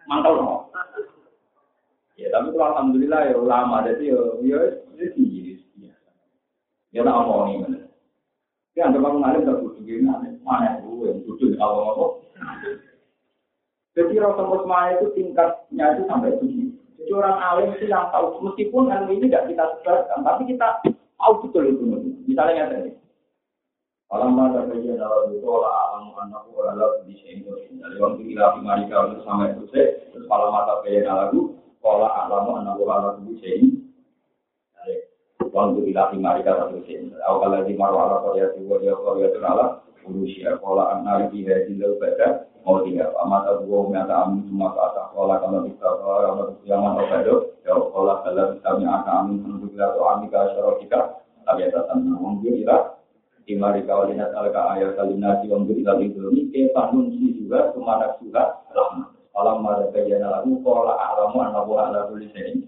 Mangkel no. Ya tapi kalau alhamdulillah ya ulama jadi ya ya itu Ya tak omong ini. Ya anggap aku ngalim tak kudu gini, mana itu yang kudu kalau ngomong. Jadi rasa musma itu tingkatnya itu sampai begini. Jadi orang alim itu yang tahu, meskipun ilmu ini tidak kita sebarkan, tapi kita tahu betul itu. Misalnya yang tadi. Alam mata kerja dalam itu olah alam anakku adalah ini dari waktu kita marika untuk sampai selesai terus malam mata kerja dalam olah alam anakku adalah bisa ini dari waktu kita marika untuk selesai. Awal lagi marwah ala kerja tiwa dia kerja terala urusia pola anak di hari lalu pada mau dia. Mata gua mata amin semua ke atas pola kalau kita kalau jangan obat ya dalam kami akan amin untuk kita atau amin ke kita tapi ada tanah mungkin kita Imari kawalina talaka ayat kalinasi wong beri lagi belum ke panun si juga ke mana juga rahmat. Alam mada kejana lagu pola alamu anabu ala tulisin.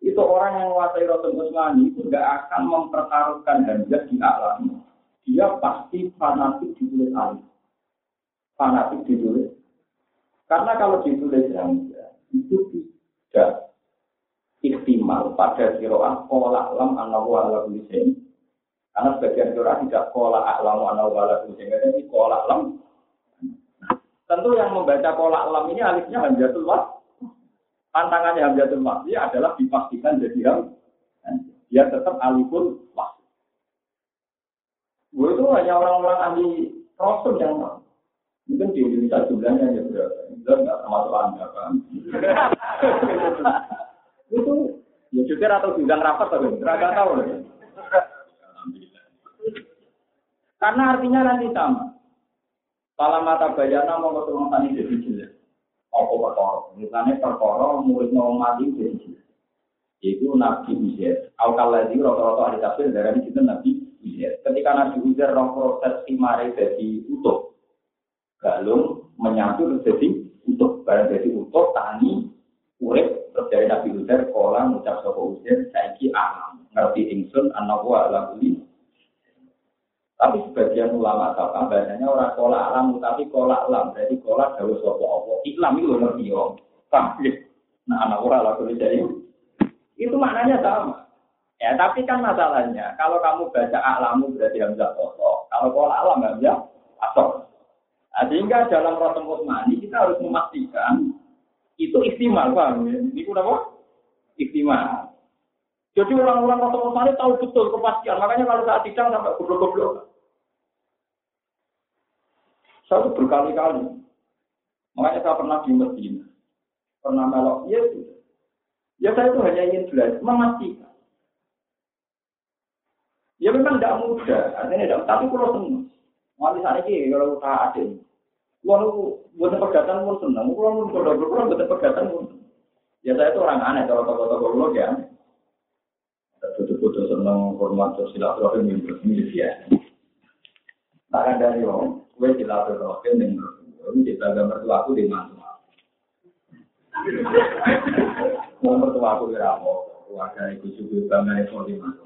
Itu orang yang menguasai Rasul Usmani itu tidak akan mempertaruhkan harga di alam. Dia pasti fanatik ditulis alim. Fanatik ditulis. Karena kalau ditulis hamzah itu tidak ikhtimal pada kiroah pola alam anabu ala tulisin karena sebagian surah tidak kola alam anal wala sehingga ini kola alam. Tentu yang membaca kola alam ini alifnya hamzatul was. Tantangannya hamzatul was dia adalah dipastikan jadi ham. Dia tetap alifun was. Gue itu hanya orang-orang ahli rasul yang tahu. Mungkin di Indonesia jumlahnya hanya berapa? Jumlah nggak termasuk anda kan? itu ya jujur atau bidang rapat tapi nggak tahu. Karena artinya nanti sama. Kalau mata bayana mau ketemu tani jadi jelas. Apa perkara? Misalnya perkara murid mau mati jadi jelas. Itu Nabi Uzair. Al-Kaladi rata-rata ada tafsir dari itu Nabi Uzair. Ketika Nabi Uzair roh proses imare jadi utuh. Galung menyatu jadi utuh. Barang jadi utuh, tani, urip, terus dari Nabi Uzair, kolam, ucap sopo Uzair, saiki alam. Ngerti ingsun, anak wa ala tapi sebagian ulama kata bahasanya orang kolak alam, tapi kolak alam. Jadi kolak jauh sopo opo. Islam itu ngerti om. Nah anak orang laku jadi itu maknanya sama. Ya tapi kan masalahnya kalau kamu baca alamu berarti hamzah kotor. Kalau kolak alam hamzah asok. Nah, sehingga dalam Rasul Utsmani kita harus memastikan itu istimal, paham ya? Ini apa? Istimal. Jadi orang-orang Rasul Utsmani tahu betul kepastian. Makanya kalau saat sidang sampai goblok-goblok. Saya berkali-kali. Makanya saya pernah di Medina. Pernah melok. Ya, ya saya itu hanya ingin belajar. Memastikan. Ya memang tidak mudah. Artinya tidak. Tapi kalau senang. Wali sana ini kalau tak ada. Kalau buat pegatan pun senang. Kalau buat pegatan pun Ya saya itu orang aneh. Kalau tokoh-tokoh ya senang hormat silaturahim ini biasa. Tak ada yang gue silaturahim yang berkumpul, kita gak mertua aku di mana. Mau mertua aku di rapo, keluarga ibu juga bangga itu di mana.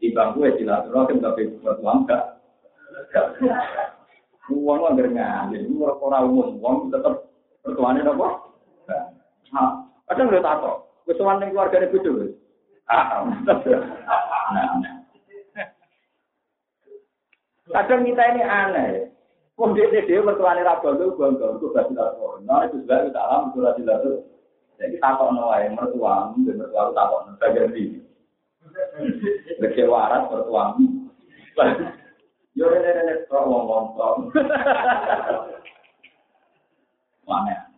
Di bangku ya silaturahim tapi mertua enggak. Uang lah jadi orang umum, uang tetap mertuanya apa? Nah, kadang udah tato, kesuwan yang keluarga ibu. Ah, nah, nah. Kadang kita ini aneh. Wong dia dia bondo bondo itu gak tidak Nah itu juga kita alam itu ra tidak Jadi no wae mertua, ben mertua takok no bagian ini. Lek waras mertua. Yo rene rene kok wong wong Mana?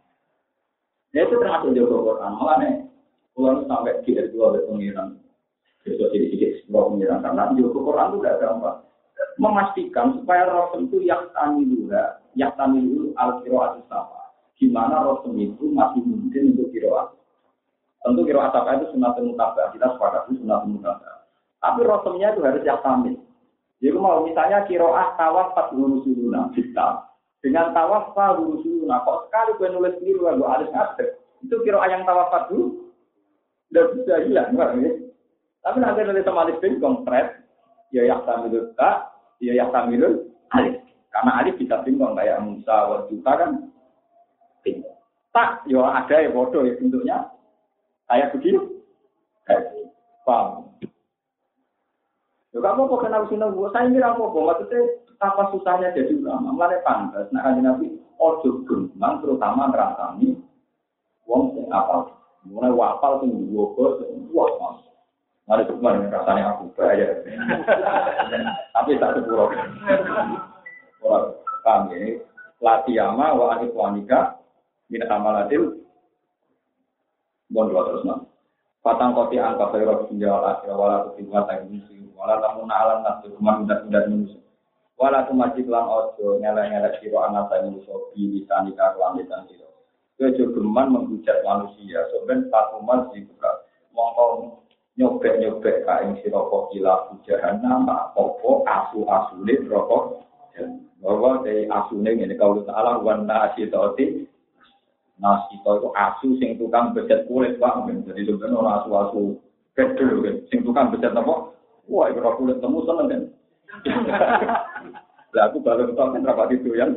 Ya itu termasuk Joko Quran. Malah sampai kita dua pengiran, besok sedikit sebuah pengiran karena Joko Quran itu gak gampang memastikan supaya Rasul itu yang tamiluha, yang tamilu al kiroat apa. Gimana Rasul itu masih mungkin untuk kiroat. Tentu kiroat apa itu sunat mutabah, kita sepakat itu sunat mutabah. Tapi Rasulnya itu harus yang tamil. Jadi mau misalnya kiroat tawaf pas suluna kita, Dengan tawafal lurusu. Nah kok sekali gue nulis sendiri gue harus ngadek. Itu kira ayang tawafal dulu. Udah bisa hilang kan ya. Tapi nanti nulis sama alif bin konkret. Ya yang samilul tak. Ya yang samilul alif. Karena alif bisa bingung kayak Musa wa Juta kan. Bingung. Tak, ya ada ya bodoh ya bentuknya. Kayak begini. Kayak Paham? Ya kamu kok kenal sini gue, saya ini apa kok? Maksudnya apa susahnya jadi ulama? Mulai pantas, nah kan nabi ojo gemang terutama ngerasani wong sing apal. Mulai wapal sing dua bos, wah. Mari kemarin rasanya aku bayar. Tapi tak. Orang kami latiyama wa anif wanika min amalatil bon dua terus nang. Patang kopi angka khairah penjawal akhir wala kutibat yang misi wala tamu na'alam nafsu kuman udat-udat manusia. Wala tumajib lang ojo nyala-nyala siro anak saya manusia bi bisa nikah kelanjutan siro. Kejo geman menghujat manusia, soben satu mas dibuka. Mongko nyobek-nyobek kain siro kok gila hujahan nama popo asu-asune rokok. Bahwa dari asune ini kalau ta'ala wana asyidoti Nah, kita itu asu sing tukang becet kulit, Pak. Jadi sebenarnya orang asu-asu gedel, kan. Sing tukang becet apa? Wah, itu kulit temu seneng, kan. Lah, aku baru tahu kan rapat itu yang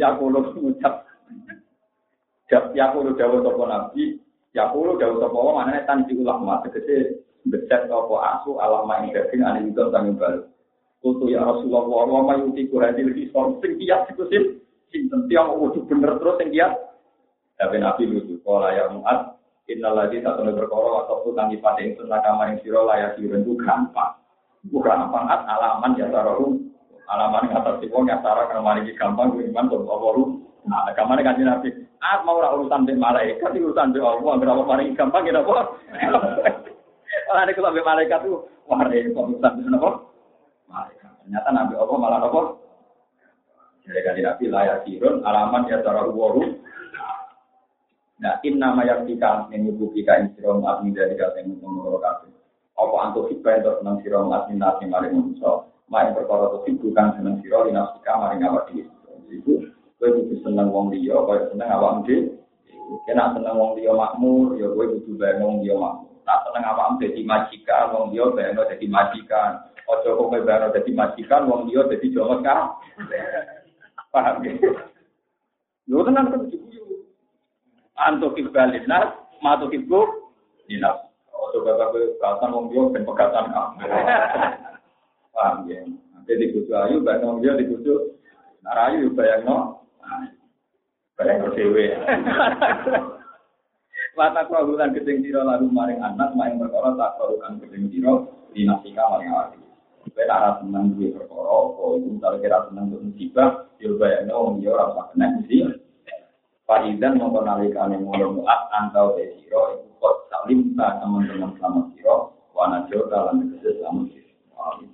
ya kulo mengucap ya kulo jauh sopo nabi ya kulo jauh sopo Allah mana tanji ulama tegese becet apa asu alama yang daging ane itu kami baru Kutu ya Rasulullah wa ma yuti kuhadil hisor sing kias iku sing sinten tiang kudu bener terus sing kiat. Tapi Nabi lucu, kalau ya muat, innal ladzi satune perkara atau tu kang dipate ing sunah kama ing sira layak itu gampang. Bukan gampang alaman ya taruh alaman yang atas wong ya taruh kang mari gampang kuwi iman apa Nah, kamane kan Nabi, ah mau ora urusan be malaikat urusan be Allah, berapa mari gampang ya apa? Ora nek sampe malaikat tuh wah repot urusan be apa? Malaikat. Ternyata Nabi Allah malah apa? Jadi kan Nabi layak sirun alaman ya cara waru. Nah, in nama yang kita menyebut kita in sirong admin dari kata yang mengurus kafe. Apa antuk kita yang senang sirong admin nasi mari manusia. Main perkara itu bukan senang sirong di nafsika mari ngawat diri. Itu gue butuh senang wong dia, gue senang awam diri. Kena senang wong dia makmur, ya gue butuh bayang wong dia makmur. Nah, senang awam jadi majikan, wong dia bayang jadi majikan. Ojo kok bayang jadi majikan, wong dia jadi jongos kan. Paham ya? Lu tenang kan guyu. Antuk ibalin nas, matuk ibu dinas. Ojo bapak gue katan wong dia ben pegatan kamu. Paham ya? Nanti di kucu ayu, bayang wong dia di kucu. Narayu bayang no dewe. Wata kuagulan gedeng siro lalu maring anak, maring perkara tak kuagulan gedeng siro, dinasika maring awati. Kowe ora seneng duwe perkara apa iku misalnya kira seneng untuk musibah yo bayangno wong yo ora usah kena mesti Faidan mongko nalikane ngono muat antau te sira iku kok salim teman-teman selamat sira wana jo dalam selamat sira